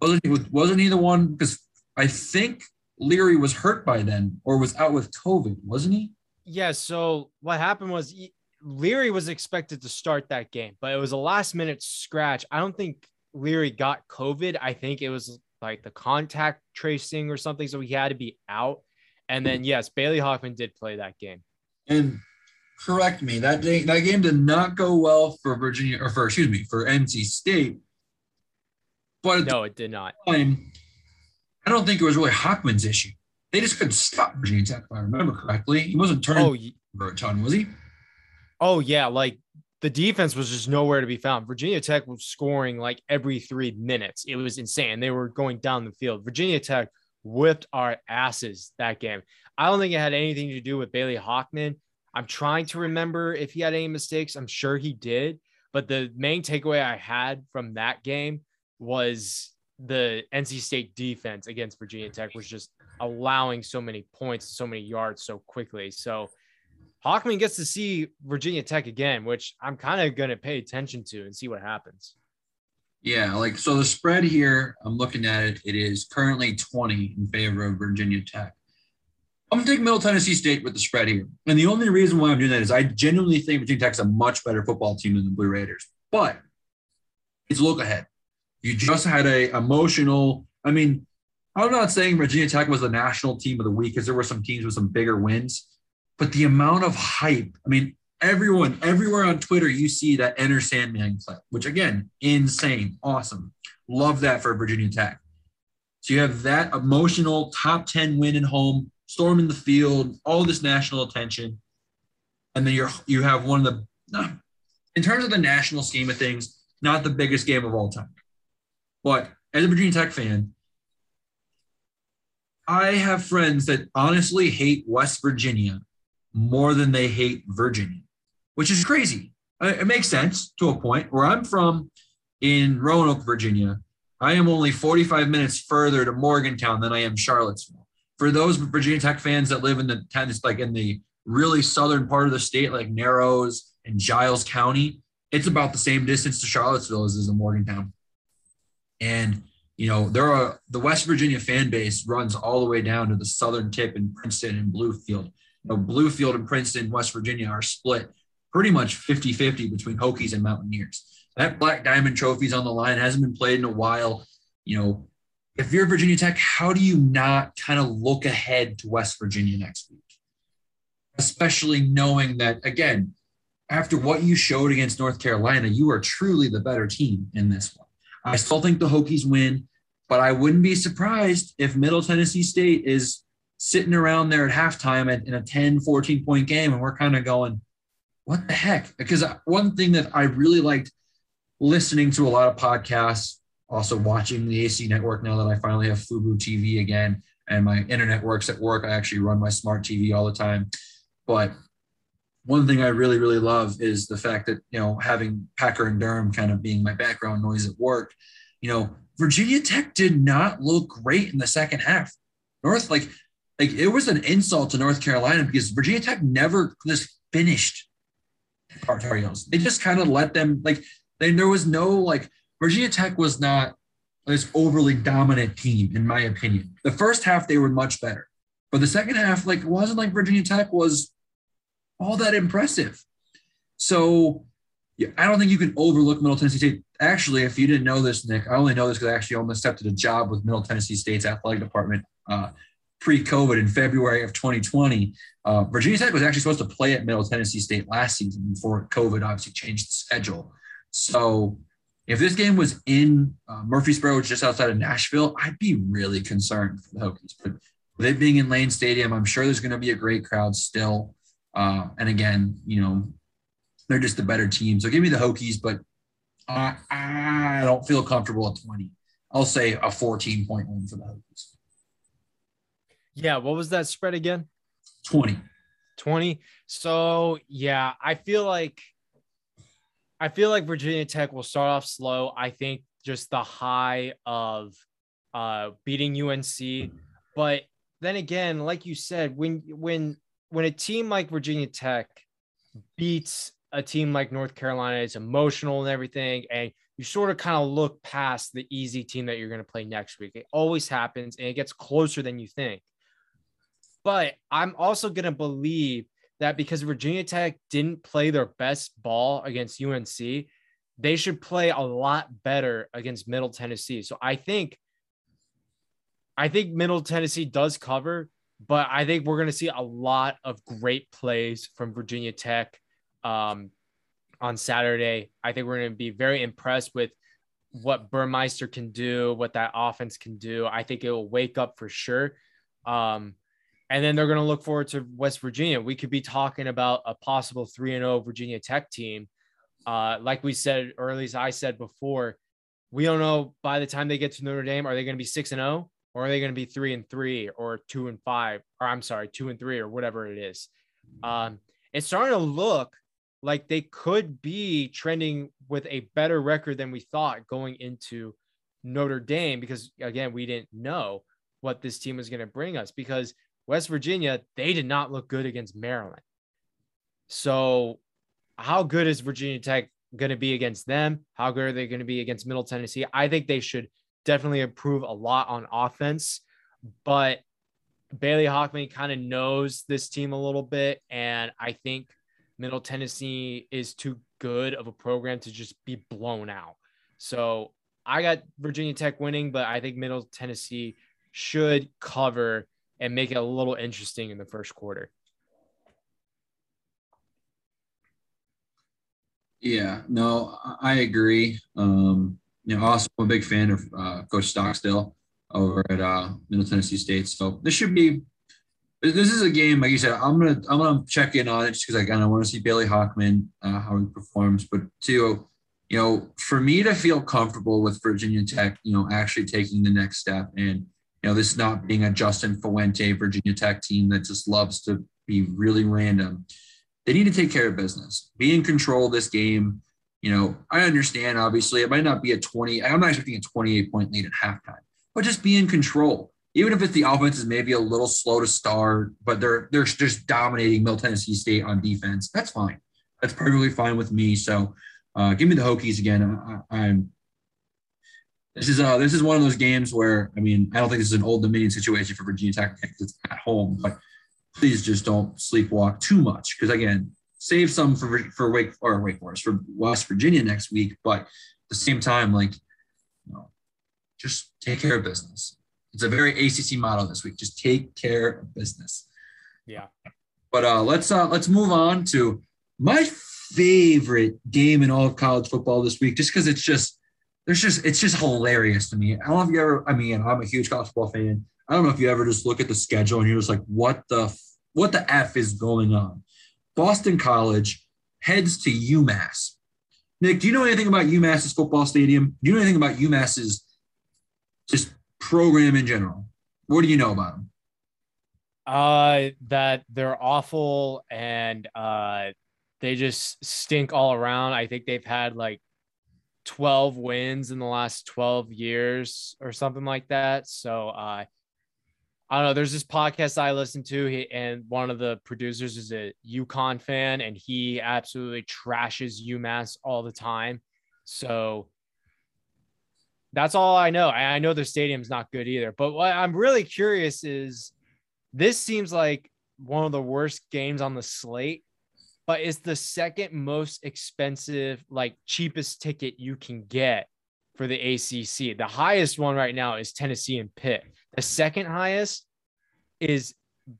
Wasn't he, wasn't he the one? Because I think Leary was hurt by then or was out with COVID, wasn't he? Yeah. So what happened was Leary was expected to start that game, but it was a last minute scratch. I don't think Leary got COVID. I think it was like the contact tracing or something. So he had to be out. And then, yes, Bailey Hockman did play that game. And correct me, that day, that game did not go well for Virginia or for, excuse me, for NC State. But no, it did not. Time, I don't think it was really Hockman's issue. They just couldn't stop Virginia Tech, if I remember correctly. He wasn't turning oh, over a ton, was he? Oh yeah, like the defense was just nowhere to be found. Virginia Tech was scoring like every three minutes. It was insane. They were going down the field. Virginia Tech whipped our asses that game. I don't think it had anything to do with Bailey Hockman. I'm trying to remember if he had any mistakes. I'm sure he did. But the main takeaway I had from that game was the NC State defense against Virginia Tech was just allowing so many points, so many yards so quickly. So Hockman gets to see Virginia Tech again, which I'm kind of going to pay attention to and see what happens. Yeah, like so the spread here, I'm looking at it, it is currently 20 in favor of Virginia Tech. I'm gonna take Middle Tennessee State with the spread here. And the only reason why I'm doing that is I genuinely think Virginia Tech's a much better football team than the Blue Raiders. But it's look ahead. You just had a emotional, I mean, I'm not saying Virginia Tech was the national team of the week because there were some teams with some bigger wins but the amount of hype, I mean, everyone, everywhere on Twitter, you see that Enter Sandman clip, which again, insane, awesome. Love that for Virginia Tech. So you have that emotional top 10 win at home, storm in the field, all this national attention. And then you're you have one of the in terms of the national scheme of things, not the biggest game of all time. But as a Virginia Tech fan, I have friends that honestly hate West Virginia more than they hate Virginia, which is crazy. It makes sense to a point. Where I'm from in Roanoke, Virginia, I am only 45 minutes further to Morgantown than I am Charlottesville. For those Virginia Tech fans that live in the tennis, like in the really southern part of the state, like Narrows and Giles County, it's about the same distance to Charlottesville as is in Morgantown. And you know, there are the West Virginia fan base runs all the way down to the southern tip in Princeton and Bluefield know, Bluefield and Princeton, West Virginia are split pretty much 50 50 between Hokies and Mountaineers. That Black Diamond trophy's on the line, hasn't been played in a while. You know, if you're Virginia Tech, how do you not kind of look ahead to West Virginia next week? Especially knowing that, again, after what you showed against North Carolina, you are truly the better team in this one. I still think the Hokies win, but I wouldn't be surprised if Middle Tennessee State is sitting around there at halftime in a 10, 14 point game, and we're kind of going, what the heck? Because uh, one thing that I really liked listening to a lot of podcasts, also watching the AC network now that I finally have Fubo TV again and my internet works at work. I actually run my smart TV all the time. But one thing I really, really love is the fact that, you know, having Packer and Durham kind of being my background noise at work, you know, Virginia Tech did not look great in the second half. North, like like it was an insult to North Carolina because Virginia Tech never just finished Tar Heels. They just kind of let them like they, there was no like Virginia Tech was not this overly dominant team in my opinion. The first half they were much better, but the second half like wasn't like Virginia Tech was all that impressive. So yeah, I don't think you can overlook Middle Tennessee State. Actually, if you didn't know this, Nick, I only know this because I actually almost accepted a job with Middle Tennessee State's athletic department. Uh, pre-COVID in February of 2020. Uh, Virginia Tech was actually supposed to play at Middle Tennessee State last season before COVID obviously changed the schedule. So if this game was in uh, Murfreesboro, just outside of Nashville, I'd be really concerned for the Hokies. But with it being in Lane Stadium, I'm sure there's going to be a great crowd still. Uh, and again, you know, they're just a better team. So give me the Hokies, but I don't feel comfortable at 20. I'll say a 14 point win for the Hokies. Yeah. What was that spread again? 20. 20. So, yeah, I feel like I feel like Virginia Tech will start off slow. I think just the high of uh, beating UNC, but then again, like you said, when when when a team like Virginia Tech beats a team like North Carolina, it's emotional and everything, and you sort of kind of look past the easy team that you're going to play next week. It always happens, and it gets closer than you think. But I'm also going to believe that because Virginia Tech didn't play their best ball against UNC, they should play a lot better against Middle Tennessee. So I think I think Middle Tennessee does cover, but I think we're going to see a lot of great plays from Virginia Tech um, on Saturday. I think we're going to be very impressed with what Burmeister can do, what that offense can do. I think it will wake up for sure. Um, and then they're going to look forward to West Virginia. We could be talking about a possible 3 and 0 Virginia Tech team. Uh, like we said, or at least I said before, we don't know by the time they get to Notre Dame, are they going to be 6 and 0 or are they going to be 3 and 3 or 2 and 5 or I'm sorry, 2 and 3 or whatever it is. Um, it's starting to look like they could be trending with a better record than we thought going into Notre Dame because again, we didn't know what this team was going to bring us because West Virginia, they did not look good against Maryland. So, how good is Virginia Tech going to be against them? How good are they going to be against Middle Tennessee? I think they should definitely improve a lot on offense, but Bailey Hockman kind of knows this team a little bit. And I think Middle Tennessee is too good of a program to just be blown out. So I got Virginia Tech winning, but I think Middle Tennessee should cover and make it a little interesting in the first quarter. Yeah, no, I agree. Um, you know, also a big fan of uh, Coach Stockstill over at uh, Middle Tennessee State. So this should be. This is a game, like you said. I'm gonna I'm gonna check in on it just because I kind of want to see Bailey Hockman uh, how he performs, but two, you know, for me to feel comfortable with Virginia Tech, you know, actually taking the next step and you know, this not being a Justin Fuente Virginia Tech team that just loves to be really random. They need to take care of business, be in control of this game. You know, I understand, obviously, it might not be a 20, I'm not expecting a 28 point lead at halftime, but just be in control. Even if it's the offense is maybe a little slow to start, but they're they're just dominating Middle Tennessee State on defense. That's fine. That's perfectly fine with me. So, uh, give me the Hokies again. I, I'm this is uh this is one of those games where I mean I don't think this is an Old Dominion situation for Virginia Tech because it's at home, but please just don't sleepwalk too much because again save some for for Wake or Wake Forest for West Virginia next week, but at the same time like you know just take care of business. It's a very ACC model this week. Just take care of business. Yeah. But uh, let's uh, let's move on to my favorite game in all of college football this week, just because it's just there's just it's just hilarious to me. I don't know if you ever. I mean, I'm a huge college football fan. I don't know if you ever just look at the schedule and you're just like, what the what the f is going on? Boston College heads to UMass. Nick, do you know anything about UMass's football stadium? Do you know anything about UMass's just program in general? What do you know about them? Uh, that they're awful and uh, they just stink all around. I think they've had like 12 wins in the last 12 years or something like that. So uh, I don't know. There's this podcast I listen to, and one of the producers is a UConn fan, and he absolutely trashes UMass all the time. So that's all I know. I know their stadium's not good either. But what I'm really curious is this seems like one of the worst games on the slate but it's the second most expensive, like cheapest ticket you can get for the ACC. The highest one right now is Tennessee and Pitt. The second highest is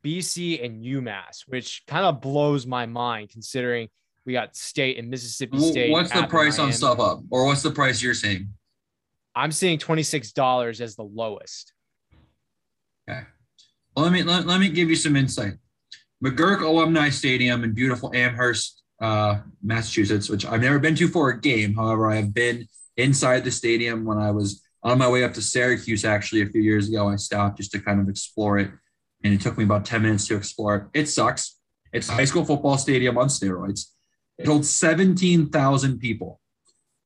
BC and UMass, which kind of blows my mind considering we got State and Mississippi State. What's the price Miami. on Up, or what's the price you're seeing? I'm seeing twenty six dollars as the lowest. Okay, well, let me let, let me give you some insight. McGuirk Alumni Stadium in beautiful Amherst, uh, Massachusetts, which I've never been to for a game. However, I have been inside the stadium when I was on my way up to Syracuse. Actually, a few years ago, I stopped just to kind of explore it, and it took me about ten minutes to explore it. It sucks. It's a high school football stadium on steroids. It holds 17,000 people.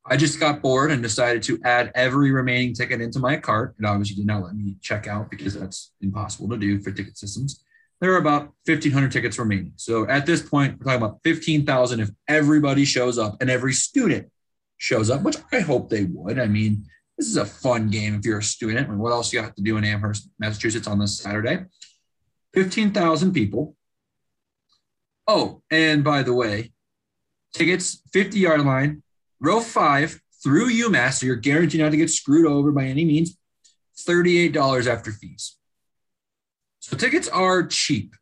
I just got bored and decided to add every remaining ticket into my cart. It obviously did not let me check out because that's impossible to do for ticket systems. There are about 1,500 tickets remaining. So at this point, we're talking about 15,000 if everybody shows up and every student shows up, which I hope they would. I mean, this is a fun game if you're a student. I mean, what else you have to do in Amherst, Massachusetts on this Saturday? 15,000 people. Oh, and by the way, tickets 50 yard line, row five through UMass. So you're guaranteed not to get screwed over by any means. $38 after fees. So tickets are cheap.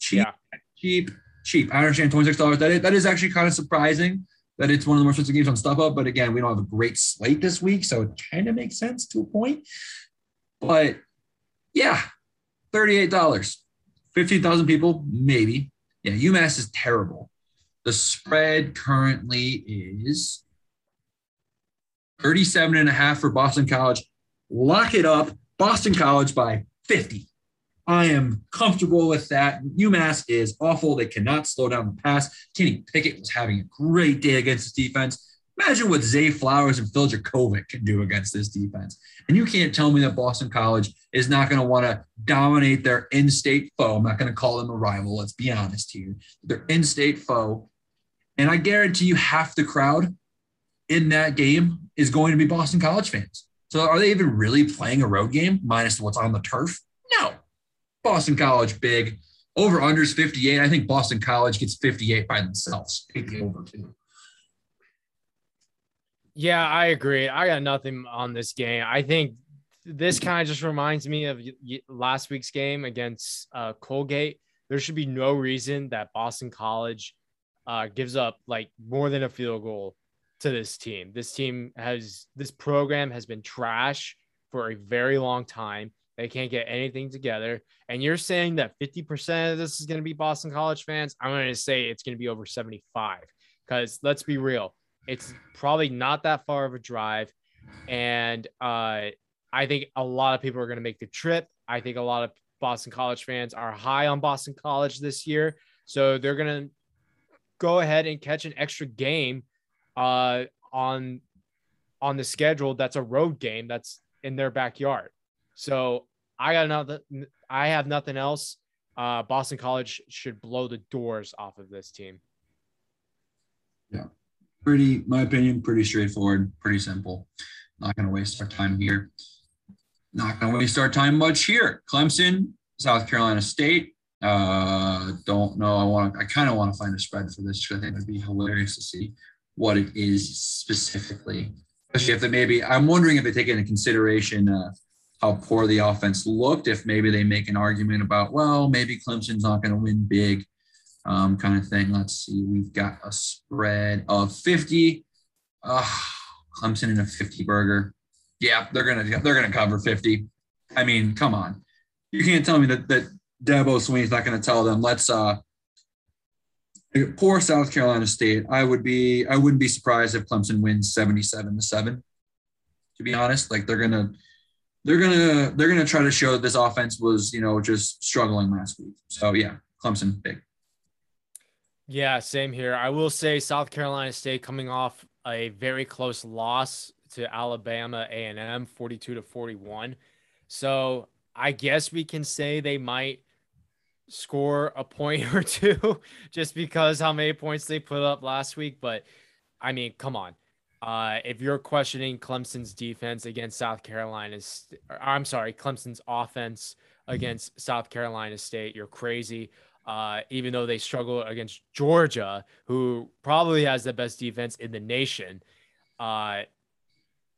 Cheap, yeah. cheap, cheap. I understand $26. That is, that is actually kind of surprising that it's one of the more expensive games on StubHub. But again, we don't have a great slate this week. So it kind of makes sense to a point. But yeah, $38. 15,000 people, maybe. Yeah, UMass is terrible. The spread currently is 37 and a half for Boston College. Lock it up. Boston College by 50. I am comfortable with that. UMass is awful. They cannot slow down the pass. Kenny Pickett was having a great day against this defense. Imagine what Zay Flowers and Phil Jurkovec can do against this defense. And you can't tell me that Boston College is not going to want to dominate their in state foe. I'm not going to call them a rival. Let's be honest here. Their in state foe. And I guarantee you half the crowd in that game is going to be Boston College fans. So are they even really playing a road game minus what's on the turf? No. Boston College big. Over unders 58. I think Boston College gets 58 by themselves. Over too. Yeah, I agree. I got nothing on this game. I think this kind of just reminds me of last week's game against uh, Colgate. There should be no reason that Boston College uh, gives up like more than a field goal to this team. This team has this program has been trash for a very long time. They can't get anything together. And you're saying that 50% of this is going to be Boston College fans? I'm going to say it's going to be over 75 because let's be real, it's probably not that far of a drive. And uh, I think a lot of people are going to make the trip. I think a lot of Boston College fans are high on Boston College this year. So they're going to go ahead and catch an extra game uh, on on the schedule that's a road game that's in their backyard. So I got nothing. I have nothing else. Uh, Boston College should blow the doors off of this team. Yeah, pretty. My opinion, pretty straightforward, pretty simple. Not going to waste our time here. Not going to waste our time much here. Clemson, South Carolina State. Uh, don't know. I want. I kind of want to find a spread for this because I think it'd be hilarious to see what it is specifically. Especially if they maybe. I'm wondering if they take into consideration uh, how poor the offense looked. If maybe they make an argument about, well, maybe Clemson's not going to win big, um, kind of thing. Let's see. We've got a spread of 50. Uh, Clemson in a 50 burger. Yeah, they're gonna they're gonna cover 50. I mean, come on. You can't tell me that that Dabo Swinney's not gonna tell them, let's uh poor South Carolina State. I would be I wouldn't be surprised if Clemson wins 77 to 7. To be honest, like they're gonna they're gonna they're gonna try to show that this offense was you know just struggling last week. So yeah, Clemson big. Yeah, same here. I will say South Carolina State coming off a very close loss to Alabama A&M 42 to 41. So, I guess we can say they might score a point or two just because how many points they put up last week, but I mean, come on. Uh, if you're questioning Clemson's defense against South Carolina's, I'm sorry, Clemson's offense against South Carolina State, you're crazy. Uh, even though they struggle against Georgia, who probably has the best defense in the nation, uh,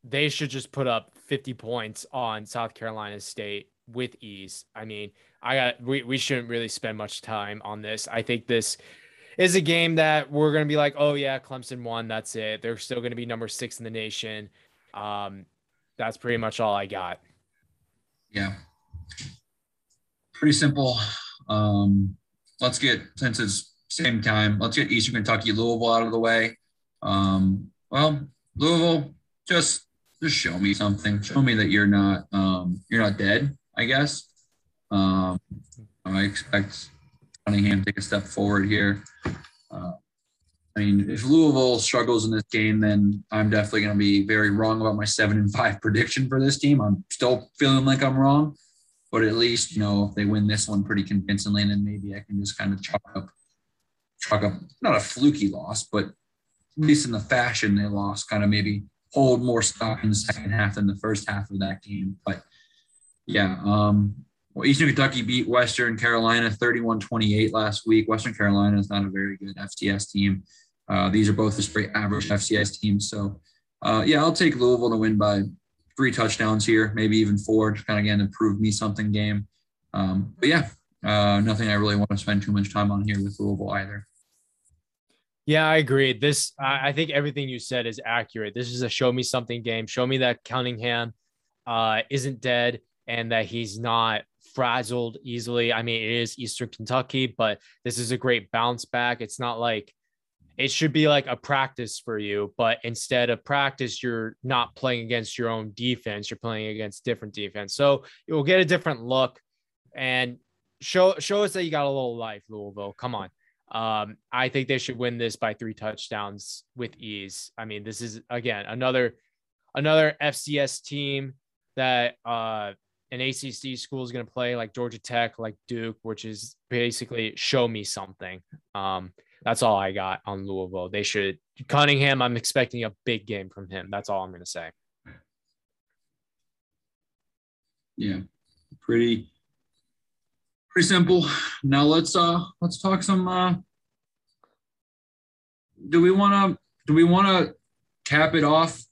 they should just put up 50 points on South Carolina State with ease. I mean, I got we, we shouldn't really spend much time on this. I think this is a game that we're going to be like, oh, yeah, Clemson won. That's it. They're still going to be number six in the nation. Um, that's pretty much all I got. Yeah. Pretty simple. Um, let's get, since it's same time, let's get Eastern Kentucky, Louisville out of the way. Um, well, Louisville, just just show me something. Show me that you're not um, you're not dead. I guess. Um, I expect Cunningham take a step forward here. Uh, I mean, if Louisville struggles in this game, then I'm definitely going to be very wrong about my seven and five prediction for this team. I'm still feeling like I'm wrong, but at least you know if they win this one pretty convincingly, then maybe I can just kind of chalk up, chalk up not a fluky loss, but at least in the fashion they lost, kind of maybe hold more stock in the second half than the first half of that game. But yeah, um, well, Eastern Kentucky beat Western Carolina 31 28 last week. Western Carolina is not a very good FCS team. Uh, these are both just very average FCS teams. So, uh, yeah, I'll take Louisville to win by three touchdowns here, maybe even four, to kind of again improve me something game. Um, but yeah, uh, nothing I really want to spend too much time on here with Louisville either. Yeah, I agree. This, I think everything you said is accurate. This is a show me something game. Show me that Cunningham uh, isn't dead and that he's not frazzled easily. I mean, it is Eastern Kentucky, but this is a great bounce back. It's not like it should be like a practice for you, but instead of practice, you're not playing against your own defense. You're playing against different defense. So you'll get a different look and show show us that you got a little life, Louisville. Come on. Um, I think they should win this by three touchdowns with ease. I mean, this is again another another FCS team that uh an ACC school is going to play like Georgia Tech, like Duke, which is basically show me something. Um, that's all I got on Louisville. They should Cunningham. I'm expecting a big game from him. That's all I'm going to say. Yeah, pretty pretty simple. Now let's uh let's talk some. uh Do we want to do we want to cap it off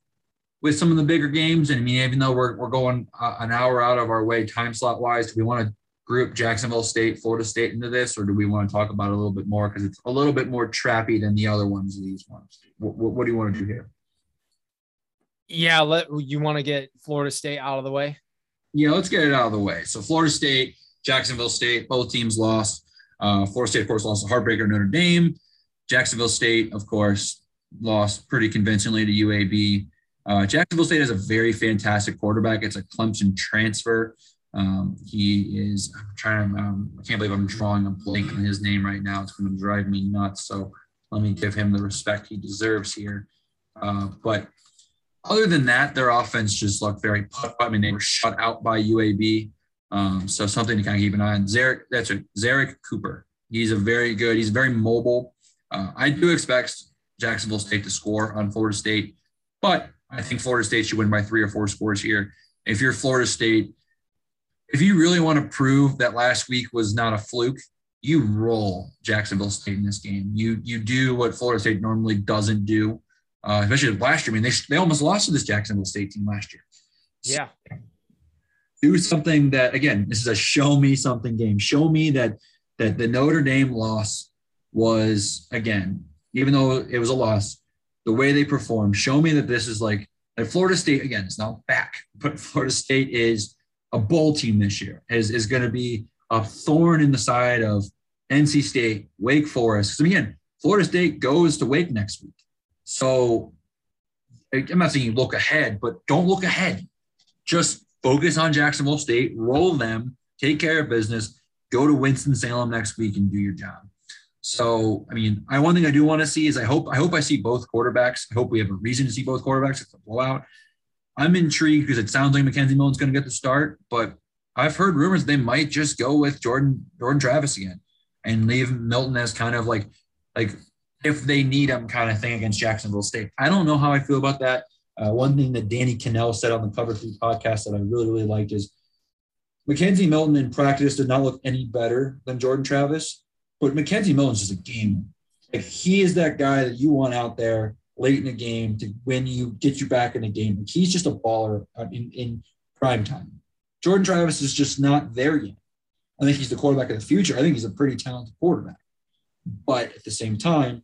with some of the bigger games? And I mean, even though we're we're going uh, an hour out of our way time slot wise, do we want to group Jacksonville State, Florida State into this, or do we want to talk about it a little bit more because it's a little bit more trappy than the other ones? These ones. What, what, what do you want to do here? Yeah, let you want to get Florida State out of the way. Yeah, let's get it out of the way. So Florida State, Jacksonville State, both teams lost. Uh, Florida State, of course, lost a heartbreaker Notre Dame. Jacksonville State, of course, lost pretty convincingly to UAB. Uh, Jacksonville State has a very fantastic quarterback. It's a Clemson transfer. Um, he is, I'm trying to, um, I can't believe I'm drawing a blank on his name right now. It's going to drive me nuts. So let me give him the respect he deserves here. Uh, but other than that, their offense just looked very put. I mean, they were shut out by UAB. Um, so something to kind of keep an eye on. Zarek, that's a Zerrick Cooper. He's a very good, he's very mobile. Uh, I do expect Jacksonville State to score on Florida State, but I think Florida State should win by three or four scores here. If you're Florida State, if you really want to prove that last week was not a fluke, you roll Jacksonville State in this game. You you do what Florida State normally doesn't do, uh, especially last year. I mean, they they almost lost to this Jacksonville State team last year. Yeah. do something that again, this is a show me something game. Show me that that the Notre Dame loss was again, even though it was a loss, the way they perform, Show me that this is like that Florida State again. It's not back, but Florida State is a bowl team this year is, is going to be a thorn in the side of NC State, Wake Forest. Because again, Florida State goes to Wake next week. So I'm not saying you look ahead, but don't look ahead. Just focus on Jacksonville State, roll them, take care of business, go to Winston-Salem next week and do your job. So, I mean, I one thing I do want to see is I hope I hope I see both quarterbacks. I hope we have a reason to see both quarterbacks. It's a blowout. I'm intrigued because it sounds like McKenzie Milton's going to get the start, but I've heard rumors they might just go with Jordan Jordan Travis again and leave Milton as kind of like like if they need him kind of thing against Jacksonville State. I don't know how I feel about that. Uh, one thing that Danny Kanell said on the Cover Three podcast that I really really liked is McKenzie Milton in practice did not look any better than Jordan Travis, but McKenzie Milton's just a game. Like he is that guy that you want out there late in the game to win you, get you back in the game. Like he's just a baller in, in prime time. Jordan Travis is just not there yet. I think he's the quarterback of the future. I think he's a pretty talented quarterback. But at the same time,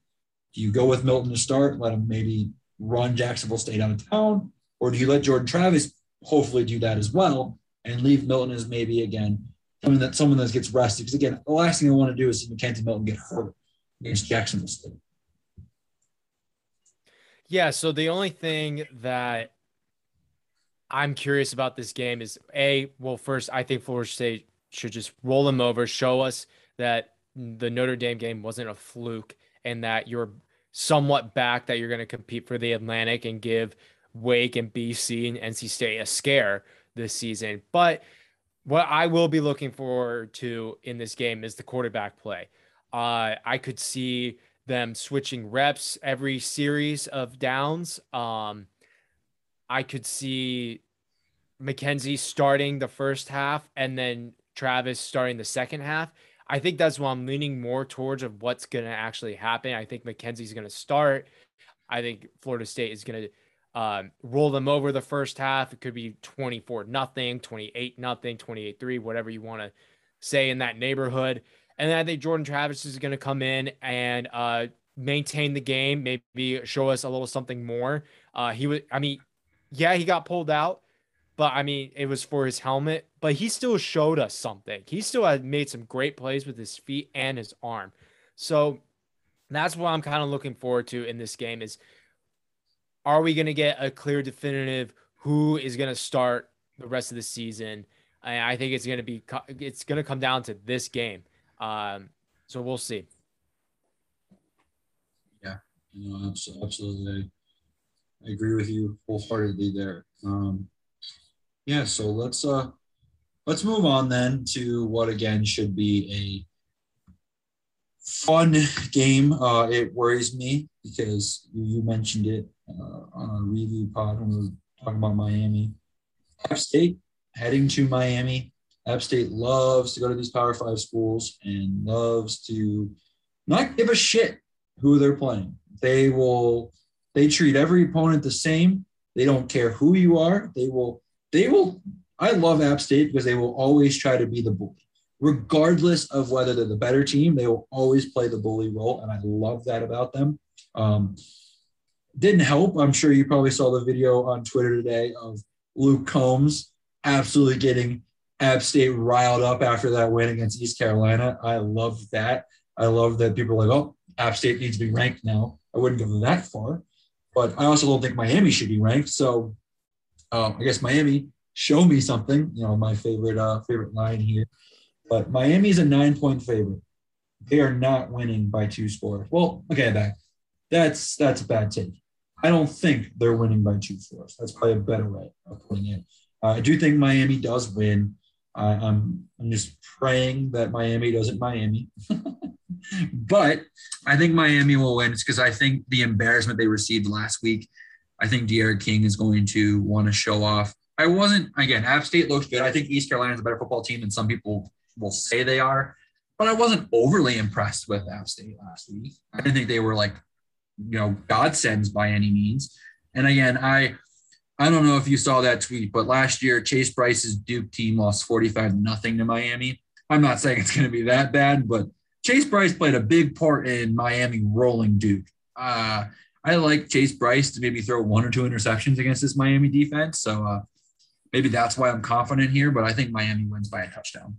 do you go with Milton to start, let him maybe run Jacksonville State out of town? Or do you let Jordan Travis hopefully do that as well and leave Milton as maybe again someone that someone that gets rested? Because again, the last thing I want to do is see McKenzie Milton get hurt against Jacksonville State. Yeah. So the only thing that I'm curious about this game is a well, first I think Florida State should just roll them over, show us that the Notre Dame game wasn't a fluke, and that you're somewhat back that you're going to compete for the Atlantic and give Wake and BC and NC State a scare this season. But what I will be looking forward to in this game is the quarterback play. Uh, I could see them switching reps every series of downs. Um, I could see McKenzie starting the first half and then Travis starting the second half. I think that's what I'm leaning more towards of what's going to actually happen. I think McKenzie's going to start. I think Florida State is going to um, roll them over the first half. It could be 24 nothing, 28 nothing, 28 3, whatever you want to say in that neighborhood. And then I think Jordan Travis is going to come in and uh, maintain the game, maybe show us a little something more. Uh, he was, I mean, yeah, he got pulled out, but I mean, it was for his helmet, but he still showed us something. He still had made some great plays with his feet and his arm. So that's what I'm kind of looking forward to in this game is are we going to get a clear definitive who is going to start the rest of the season? And I think it's going to be it's going to come down to this game. Um, so we'll see. Yeah, no, absolutely. I agree with you wholeheartedly there. Um, yeah, so let's uh let's move on then to what again should be a fun game. Uh, it worries me because you mentioned it uh, on a review pod when we were talking about Miami. App State heading to Miami. App State loves to go to these Power Five schools and loves to not give a shit who they're playing. They will they treat every opponent the same. They don't care who you are. They will they will I love App State because they will always try to be the bully. Regardless of whether they're the better team, they will always play the bully role. And I love that about them. Um, didn't help. I'm sure you probably saw the video on Twitter today of Luke Combs absolutely getting App State riled up after that win against East Carolina. I love that. I love that people are like, oh, App State needs to be ranked now. I wouldn't go that far, but I also don't think Miami should be ranked. So um, I guess Miami, show me something. You know, my favorite uh, favorite line here. But Miami's a nine point favorite. They are not winning by two scores. Well, okay, back. That's that's a bad take. I don't think they're winning by two scores. That's probably a better way of putting it. Uh, I do think Miami does win. I, I'm I'm just praying that Miami doesn't Miami. but I think Miami will win. It's because I think the embarrassment they received last week. I think D'Eriq King is going to want to show off. I wasn't again. App State looks good. I think East Carolina is a better football team than some people will say they are. But I wasn't overly impressed with App State last week. I didn't think they were like, you know, godsends by any means. And again, I I don't know if you saw that tweet, but last year Chase Brice's Duke team lost 45 nothing to Miami. I'm not saying it's going to be that bad, but Chase Brice played a big part in Miami rolling Duke. Uh, I like Chase Brice to maybe throw one or two interceptions against this Miami defense. So uh, maybe that's why I'm confident here, but I think Miami wins by a touchdown.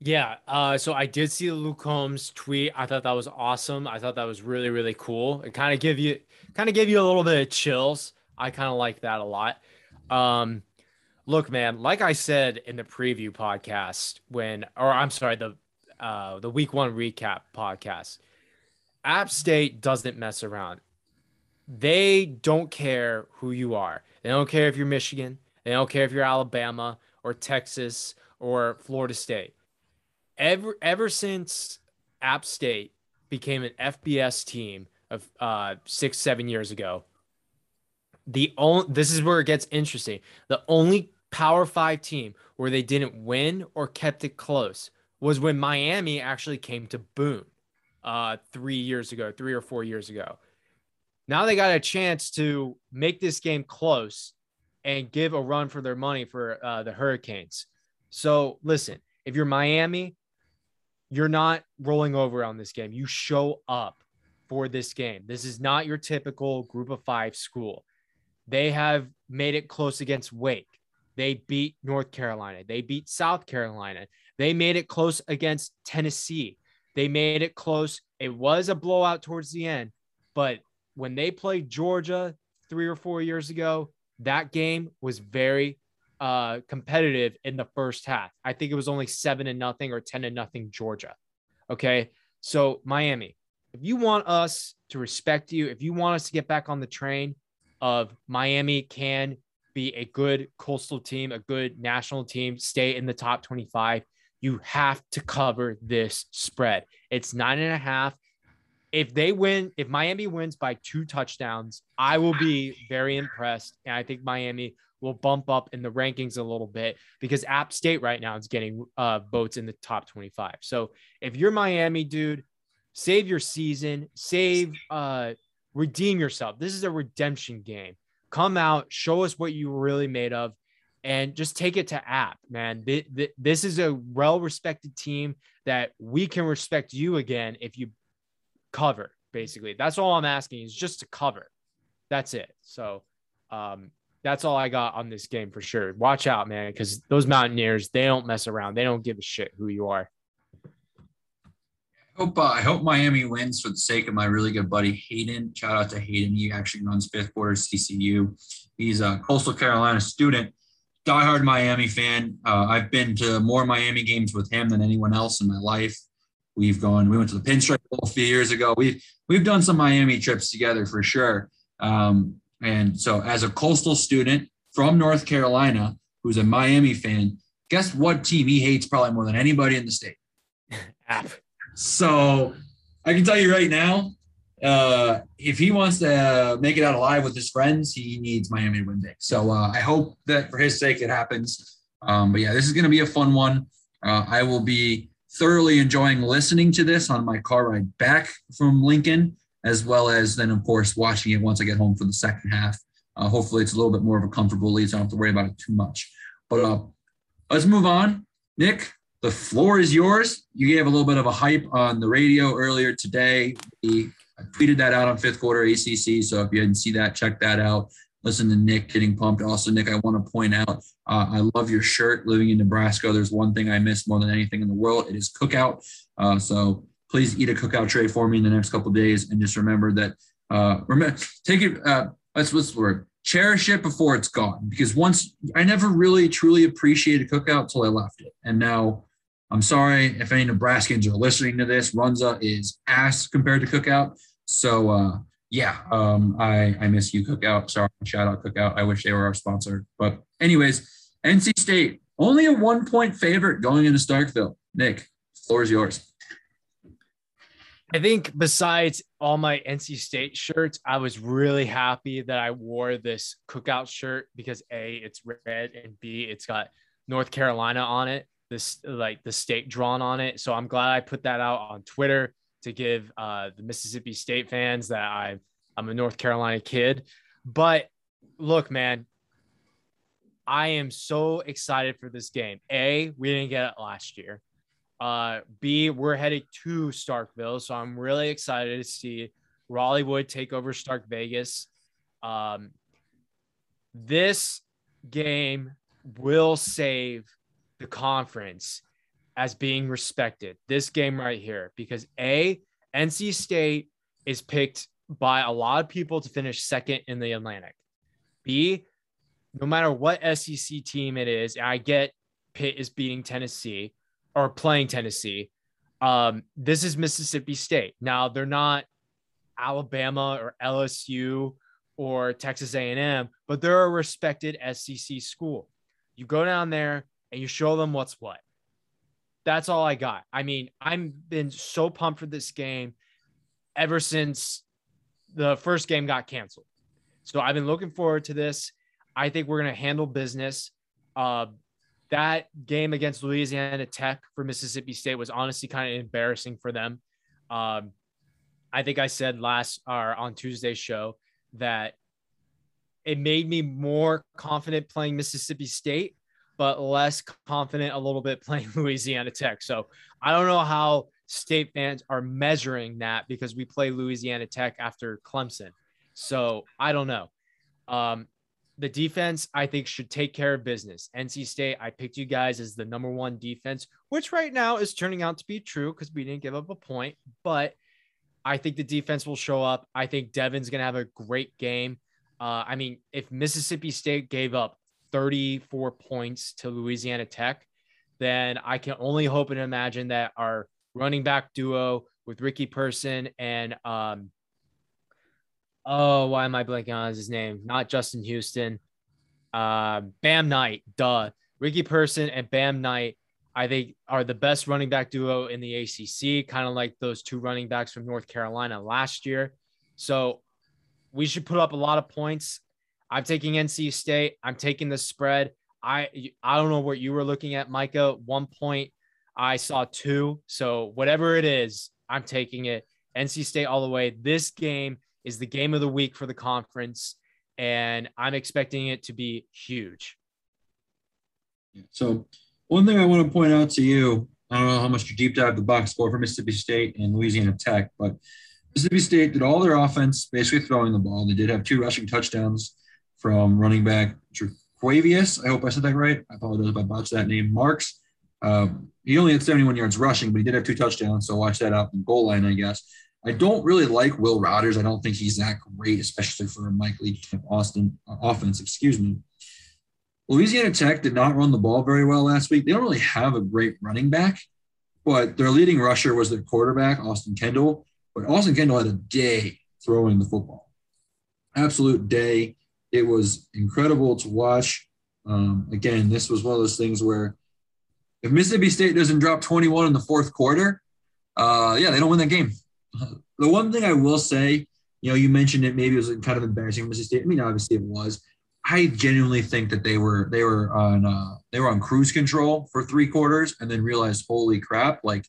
Yeah. Uh, so I did see the Luke Combs tweet. I thought that was awesome. I thought that was really, really cool. It kind of give you kind of gave you a little bit of chills. I kind of like that a lot. Um, look, man, like I said in the preview podcast, when or I'm sorry, the uh the week one recap podcast, App State doesn't mess around. They don't care who you are. They don't care if you're Michigan. They don't care if you're Alabama or Texas or Florida State ever ever since App State became an FBS team of uh, six seven years ago, the only this is where it gets interesting. The only Power Five team where they didn't win or kept it close was when Miami actually came to Boone uh, three years ago, three or four years ago. Now they got a chance to make this game close and give a run for their money for uh, the Hurricanes. So listen, if you're Miami, you're not rolling over on this game. You show up for this game. This is not your typical group of five school. They have made it close against Wake. They beat North Carolina. They beat South Carolina. They made it close against Tennessee. They made it close. It was a blowout towards the end, but when they played Georgia three or four years ago, that game was very uh, competitive in the first half. I think it was only seven and nothing or 10 and nothing Georgia. Okay. So Miami, if you want us to respect you, if you want us to get back on the train of Miami can be a good coastal team, a good national team, stay in the top 25, you have to cover this spread. It's nine and a half. If they win, if Miami wins by two touchdowns, I will be very impressed. And I think Miami will bump up in the rankings a little bit because App State right now is getting uh, votes in the top 25. So if you're Miami, dude, save your season, save, uh, redeem yourself. This is a redemption game. Come out, show us what you were really made of, and just take it to App, man. This is a well respected team that we can respect you again if you cover, basically. That's all I'm asking is just to cover. That's it. So, um, that's all I got on this game for sure. Watch out, man, because those Mountaineers, they don't mess around. They don't give a shit who you are. I hope, uh, I hope Miami wins for the sake of my really good buddy Hayden. Shout out to Hayden. He actually runs fifth quarter CCU. He's a Coastal Carolina student, diehard Miami fan. Uh, I've been to more Miami games with him than anyone else in my life. We've gone. We went to the Pinstripe Bowl a few years ago. We've we've done some Miami trips together for sure. Um, and so, as a coastal student from North Carolina who's a Miami fan, guess what team he hates probably more than anybody in the state? App. So, I can tell you right now, uh, if he wants to make it out alive with his friends, he needs Miami to win big. So, uh, I hope that for his sake it happens. Um, but yeah, this is going to be a fun one. Uh, I will be thoroughly enjoying listening to this on my car ride back from Lincoln as well as then, of course, watching it once I get home for the second half. Uh, hopefully, it's a little bit more of a comfortable lead, so I don't have to worry about it too much. But uh, let's move on. Nick, the floor is yours. You gave a little bit of a hype on the radio earlier today. We I tweeted that out on fifth quarter ACC. So if you didn't see that, check that out. Listen to Nick getting pumped. Also, Nick, I want to point out, uh, I love your shirt. Living in Nebraska, there's one thing I miss more than anything in the world. It is cookout. Uh, so please eat a cookout tray for me in the next couple days, and just remember that. Uh, remember, take it. Uh, let's what's the word? Cherish it before it's gone, because once I never really truly appreciated cookout till I left it, and now I'm sorry if any Nebraskans are listening to this. Runza is ass compared to cookout. So uh, yeah, um, I I miss you cookout. Sorry, shout out cookout. I wish they were our sponsor, but anyways, NC State only a one point favorite going into Starkville. Nick, floor is yours. I think besides all my NC State shirts, I was really happy that I wore this cookout shirt because A, it's red, and B, it's got North Carolina on it, this like the state drawn on it. So I'm glad I put that out on Twitter to give uh, the Mississippi State fans that I I'm a North Carolina kid. But look, man, I am so excited for this game. A, we didn't get it last year. Uh, B, we're headed to Starkville, so I'm really excited to see Raleigh Wood take over Stark Vegas. Um, this game will save the conference as being respected. This game right here, because A, NC State is picked by a lot of people to finish second in the Atlantic. B, no matter what SEC team it is, I get Pitt is beating Tennessee or playing Tennessee. Um, this is Mississippi State. Now they're not Alabama or LSU or Texas A&M, but they're a respected SEC school. You go down there and you show them what's what. That's all I got. I mean, I've been so pumped for this game ever since the first game got canceled. So I've been looking forward to this. I think we're going to handle business. Uh, that game against Louisiana Tech for Mississippi State was honestly kind of embarrassing for them. Um, I think I said last or on Tuesday's show that it made me more confident playing Mississippi State, but less confident a little bit playing Louisiana Tech. So I don't know how state fans are measuring that because we play Louisiana Tech after Clemson. So I don't know. Um, the defense, I think, should take care of business. NC State, I picked you guys as the number one defense, which right now is turning out to be true because we didn't give up a point. But I think the defense will show up. I think Devin's going to have a great game. Uh, I mean, if Mississippi State gave up 34 points to Louisiana Tech, then I can only hope and imagine that our running back duo with Ricky Person and um, oh, why am I blanking on his name? Not Justin Houston. Uh, Bam Knight, duh. Ricky Person and Bam Knight, I think, are the best running back duo in the ACC, kind of like those two running backs from North Carolina last year. So we should put up a lot of points. I'm taking NC State. I'm taking the spread. I I don't know what you were looking at, Micah. One point, I saw two. So whatever it is, I'm taking it. NC State all the way. This game is the game of the week for the conference, and I'm expecting it to be huge. So, one thing I want to point out to you I don't know how much you deep dive the box score for Mississippi State and Louisiana Tech, but Mississippi State did all their offense basically throwing the ball. They did have two rushing touchdowns from running back Quavius. I hope I said that right. I apologize if I botched that name. Marks. Um, he only had 71 yards rushing, but he did have two touchdowns. So watch that out in goal line, I guess. I don't really like Will Rogers. I don't think he's that great, especially for a Mike Leach Austin uh, offense. Excuse me. Louisiana Tech did not run the ball very well last week. They don't really have a great running back, but their leading rusher was their quarterback, Austin Kendall. But Austin Kendall had a day throwing the football. Absolute day. It was incredible to watch. Um, again, this was one of those things where if Mississippi State doesn't drop 21 in the fourth quarter, uh, yeah, they don't win that game. The one thing I will say, you know, you mentioned it. Maybe it was kind of embarrassing Mississippi State. I mean, obviously it was. I genuinely think that they were they were on uh, they were on cruise control for three quarters, and then realized, holy crap, like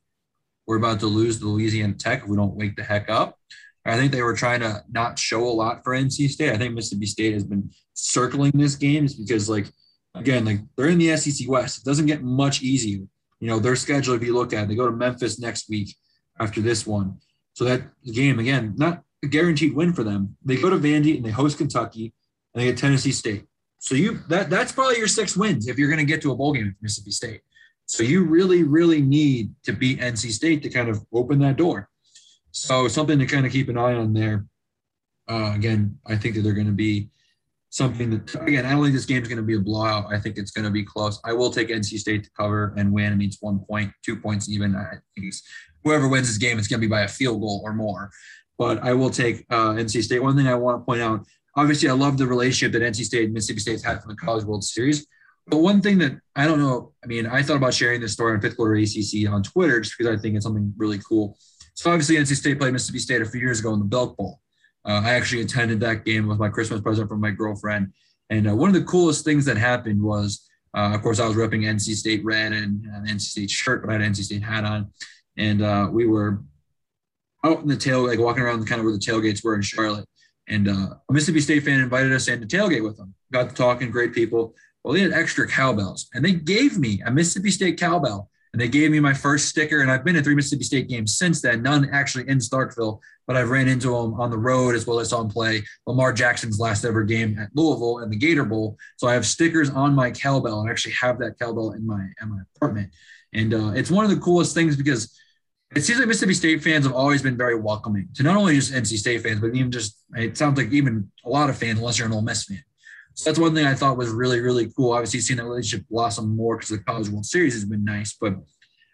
we're about to lose the Louisiana Tech if we don't wake the heck up. I think they were trying to not show a lot for NC State. I think Mississippi State has been circling this game is because like again, like they're in the SEC West. It doesn't get much easier. You know, their schedule, if you look at it, they go to Memphis next week after this one. So that game, again, not a guaranteed win for them. They go to Vandy and they host Kentucky and they get Tennessee State. So you that that's probably your six wins if you're going to get to a bowl game with Mississippi State. So you really, really need to beat NC State to kind of open that door. So something to kind of keep an eye on there. Uh, again, I think that they're going to be something that again, I don't think this game is going to be a blowout. I think it's going to be close. I will take NC State to cover and win. I mean, it's one point, two points even. I think whoever wins this game, it's going to be by a field goal or more. But I will take uh, NC State. One thing I want to point out, obviously, I love the relationship that NC State and Mississippi State's had from the College World Series. But one thing that I don't know, I mean, I thought about sharing this story on fifth quarter ACC on Twitter just because I think it's something really cool. So obviously, NC State played Mississippi State a few years ago in the Belk Bowl. Uh, I actually attended that game with my Christmas present from my girlfriend. And uh, one of the coolest things that happened was, uh, of course, I was repping NC State red and an NC State shirt, but I had NC State hat on and uh, we were out in the tail, like walking around kind of where the tailgates were in Charlotte. And uh, a Mississippi State fan invited us in to tailgate with them. Got to talking, great people. Well, they had extra cowbells, and they gave me a Mississippi State cowbell, and they gave me my first sticker. And I've been to three Mississippi State games since then, none actually in Starkville, but I've ran into them on the road as well as on play Lamar Jackson's last ever game at Louisville and the Gator Bowl. So I have stickers on my cowbell, and I actually have that cowbell in my in my apartment. And uh, it's one of the coolest things because it seems like Mississippi State fans have always been very welcoming to not only just NC State fans, but even just it sounds like even a lot of fans, unless you're an Ole Miss fan. So that's one thing I thought was really, really cool. Obviously, seeing that relationship blossom more because the College World Series has been nice. But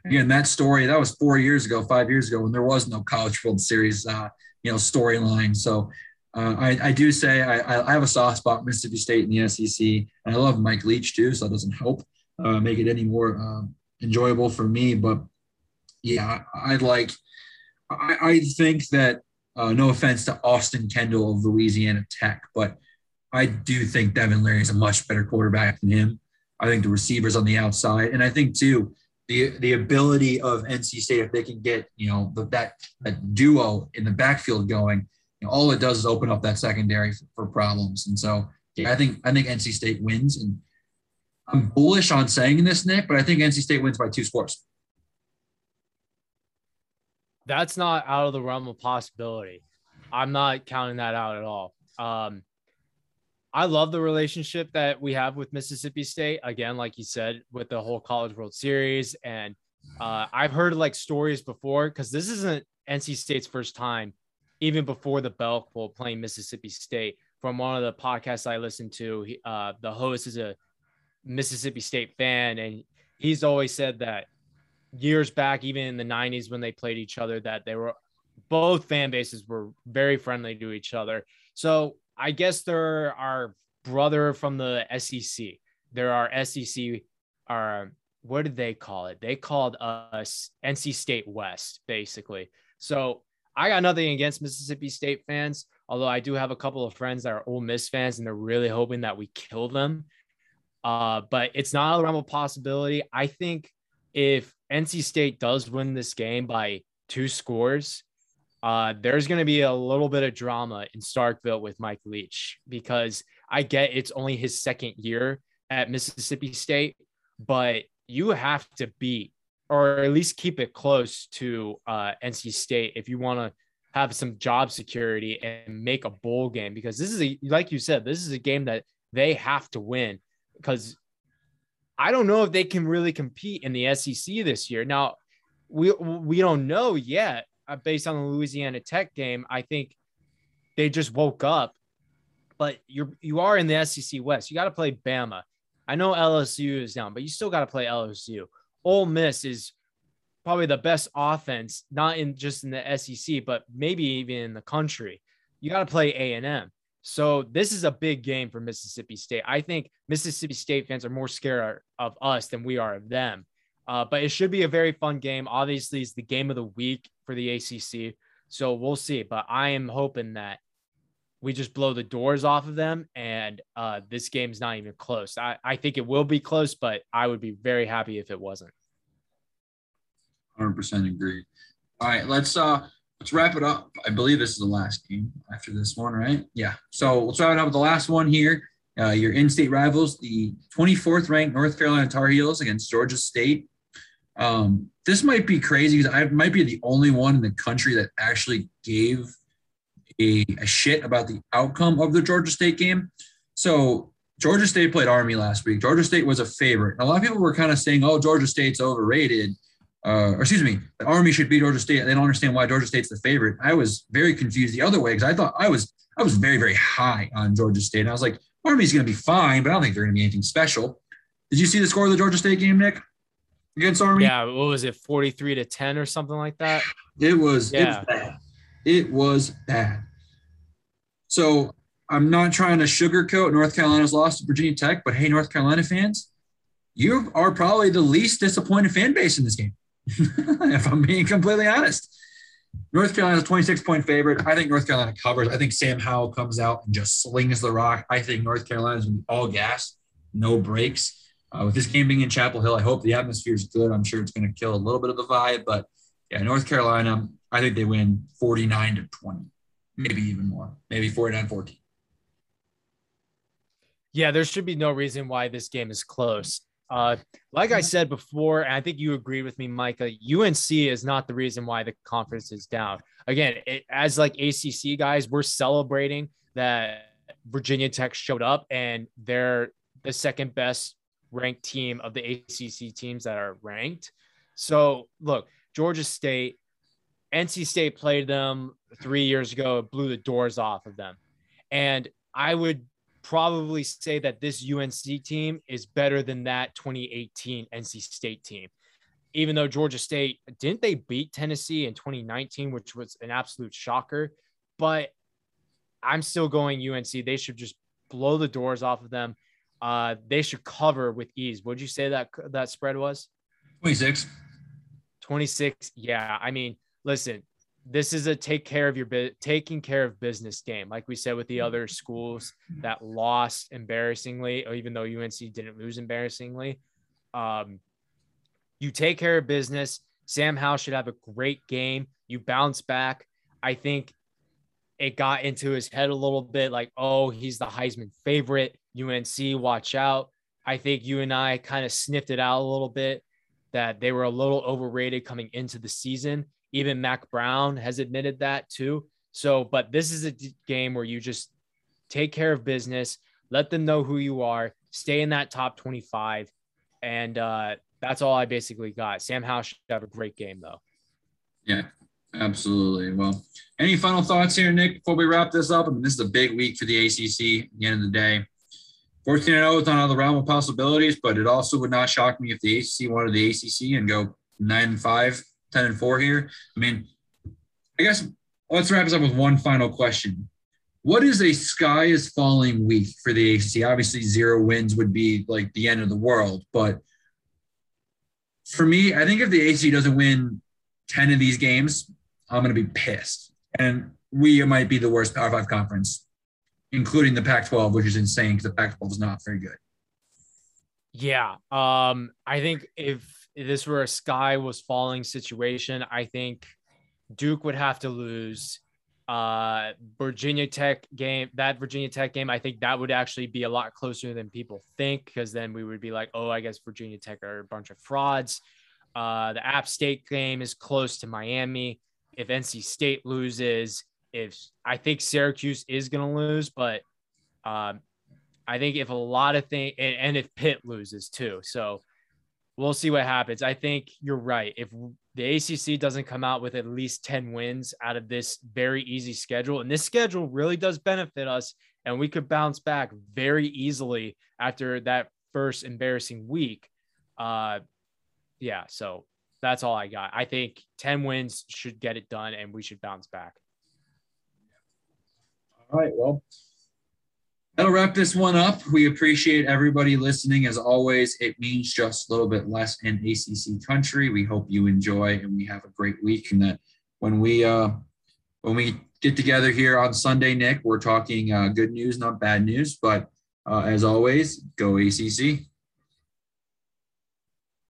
again, that story that was four years ago, five years ago, when there was no College World Series, uh, you know, storyline. So uh, I, I, do say I, I, have a soft spot Mississippi State in the SEC, and I love Mike Leach too, so that doesn't help uh, make it any more uh, enjoyable for me. But yeah, I'd like, I, I think that, uh, no offense to Austin Kendall of Louisiana Tech, but I do think Devin Leary is a much better quarterback than him. I think the receivers on the outside, and I think too the the ability of NC State if they can get you know the, that that duo in the backfield going, you know, all it does is open up that secondary for, for problems. And so yeah, I think I think NC State wins, and I'm bullish on saying this, Nick, but I think NC State wins by two scores that's not out of the realm of possibility. I'm not counting that out at all. Um, I love the relationship that we have with Mississippi State. Again, like you said, with the whole College World Series, and uh, I've heard like stories before because this isn't NC State's first time, even before the Belk Bowl playing Mississippi State. From one of the podcasts I listened to, he, uh, the host is a Mississippi State fan, and he's always said that years back, even in the 90s when they played each other, that they were both fan bases were very friendly to each other. So I guess there are our brother from the SEC. There are our SEC are what did they call it? They called us NC State West, basically. So I got nothing against Mississippi State fans, although I do have a couple of friends that are Ole Miss fans, and they're really hoping that we kill them. Uh, but it's not a realm of possibility. I think if NC State does win this game by two scores, uh, there's going to be a little bit of drama in Starkville with Mike Leach because I get it's only his second year at Mississippi State, but you have to beat or at least keep it close to uh, NC State if you want to have some job security and make a bowl game because this is a like you said this is a game that they have to win because I don't know if they can really compete in the SEC this year. Now we we don't know yet uh, based on the Louisiana Tech game. I think they just woke up, but you're you are in the SEC West. You got to play Bama. I know LSU is down, but you still got to play LSU. Ole Miss is probably the best offense, not in just in the SEC, but maybe even in the country. You got to play A and M. So this is a big game for Mississippi State. I think Mississippi State fans are more scared of us than we are of them. Uh, but it should be a very fun game. Obviously, it's the game of the week for the ACC. So we'll see. But I am hoping that we just blow the doors off of them and uh, this game's not even close. I, I think it will be close, but I would be very happy if it wasn't. 100% agree. All right, let's uh let's wrap it up. I believe this is the last game after this one, right? Yeah. So let's wrap it up with the last one here. Uh, your in-state rivals, the 24th ranked North Carolina Tar Heels against Georgia State. Um, this might be crazy because I might be the only one in the country that actually gave a, a shit about the outcome of the Georgia State game. So Georgia State played Army last week. Georgia State was a favorite. A lot of people were kind of saying, "Oh, Georgia State's overrated," uh, or excuse me, the Army should beat Georgia State. They don't understand why Georgia State's the favorite. I was very confused the other way because I thought I was I was very very high on Georgia State. And I was like, Army's going to be fine, but I don't think they're going to be anything special. Did you see the score of the Georgia State game, Nick? Against Army? Yeah, what was it, forty-three to ten or something like that? It was. Yeah. It was bad. It was bad. So I'm not trying to sugarcoat North Carolina's loss to Virginia Tech, but hey, North Carolina fans, you are probably the least disappointed fan base in this game. if I'm being completely honest. North Carolina's a 26 point favorite. I think North Carolina covers. I think Sam Howell comes out and just slings the rock. I think North Carolina Carolina's all gas, no brakes. Uh, with this game being in Chapel Hill, I hope the atmosphere is good. I'm sure it's going to kill a little bit of the vibe, but yeah, North Carolina, I think they win 49 to 20, maybe even more, maybe 49 14. Yeah, there should be no reason why this game is close. Uh, like I said before, and I think you agreed with me, Micah. UNC is not the reason why the conference is down. Again, it, as like ACC guys, we're celebrating that Virginia Tech showed up and they're the second best ranked team of the ACC teams that are ranked. So look, Georgia State, NC State played them three years ago, blew the doors off of them, and I would probably say that this UNC team is better than that 2018 NC State team. Even though Georgia State didn't they beat Tennessee in 2019, which was an absolute shocker, but I'm still going UNC. They should just blow the doors off of them. Uh, they should cover with ease. Would you say that that spread was? 26. 26. Yeah. I mean, listen, this is a take care of your taking care of business game like we said with the other schools that lost embarrassingly or even though unc didn't lose embarrassingly um, you take care of business. Sam howell should have a great game. You bounce back. I think it got into his head a little bit like oh he's the heisman favorite. Unc watch out. I think you and i kind of sniffed it out a little bit that they were a little overrated coming into the season even Mack Brown has admitted that too. So, but this is a game where you just take care of business, let them know who you are, stay in that top 25. And uh, that's all I basically got. Sam Howell should have a great game, though. Yeah, absolutely. Well, any final thoughts here, Nick, before we wrap this up? I mean, this is a big week for the ACC at the end of the day. 14 0 is on all the realm of possibilities, but it also would not shock me if the ACC wanted the ACC and go nine and five, 10 and four here. I mean, I guess let's wrap this up with one final question. What is a sky is falling week for the ACC? Obviously, zero wins would be like the end of the world. But for me, I think if the ACC doesn't win 10 of these games, I'm going to be pissed. And we might be the worst Power Five conference, including the Pac 12, which is insane because the Pac 12 is not very good. Yeah. Um, I think if this were a sky was falling situation, I think Duke would have to lose. Uh, Virginia Tech game, that Virginia Tech game, I think that would actually be a lot closer than people think because then we would be like, oh, I guess Virginia Tech are a bunch of frauds. Uh, the App State game is close to Miami. If NC State loses, if I think Syracuse is going to lose, but um, I think if a lot of things, and, and if Pitt loses too. So we'll see what happens. I think you're right. If the ACC doesn't come out with at least 10 wins out of this very easy schedule, and this schedule really does benefit us, and we could bounce back very easily after that first embarrassing week. Uh, yeah, so that's all I got. I think 10 wins should get it done, and we should bounce back. All right. Well, that'll wrap this one up. We appreciate everybody listening. As always, it means just a little bit less in ACC country. We hope you enjoy and we have a great week. And that when we uh, when we get together here on Sunday, Nick, we're talking uh, good news, not bad news. But uh, as always, go ACC.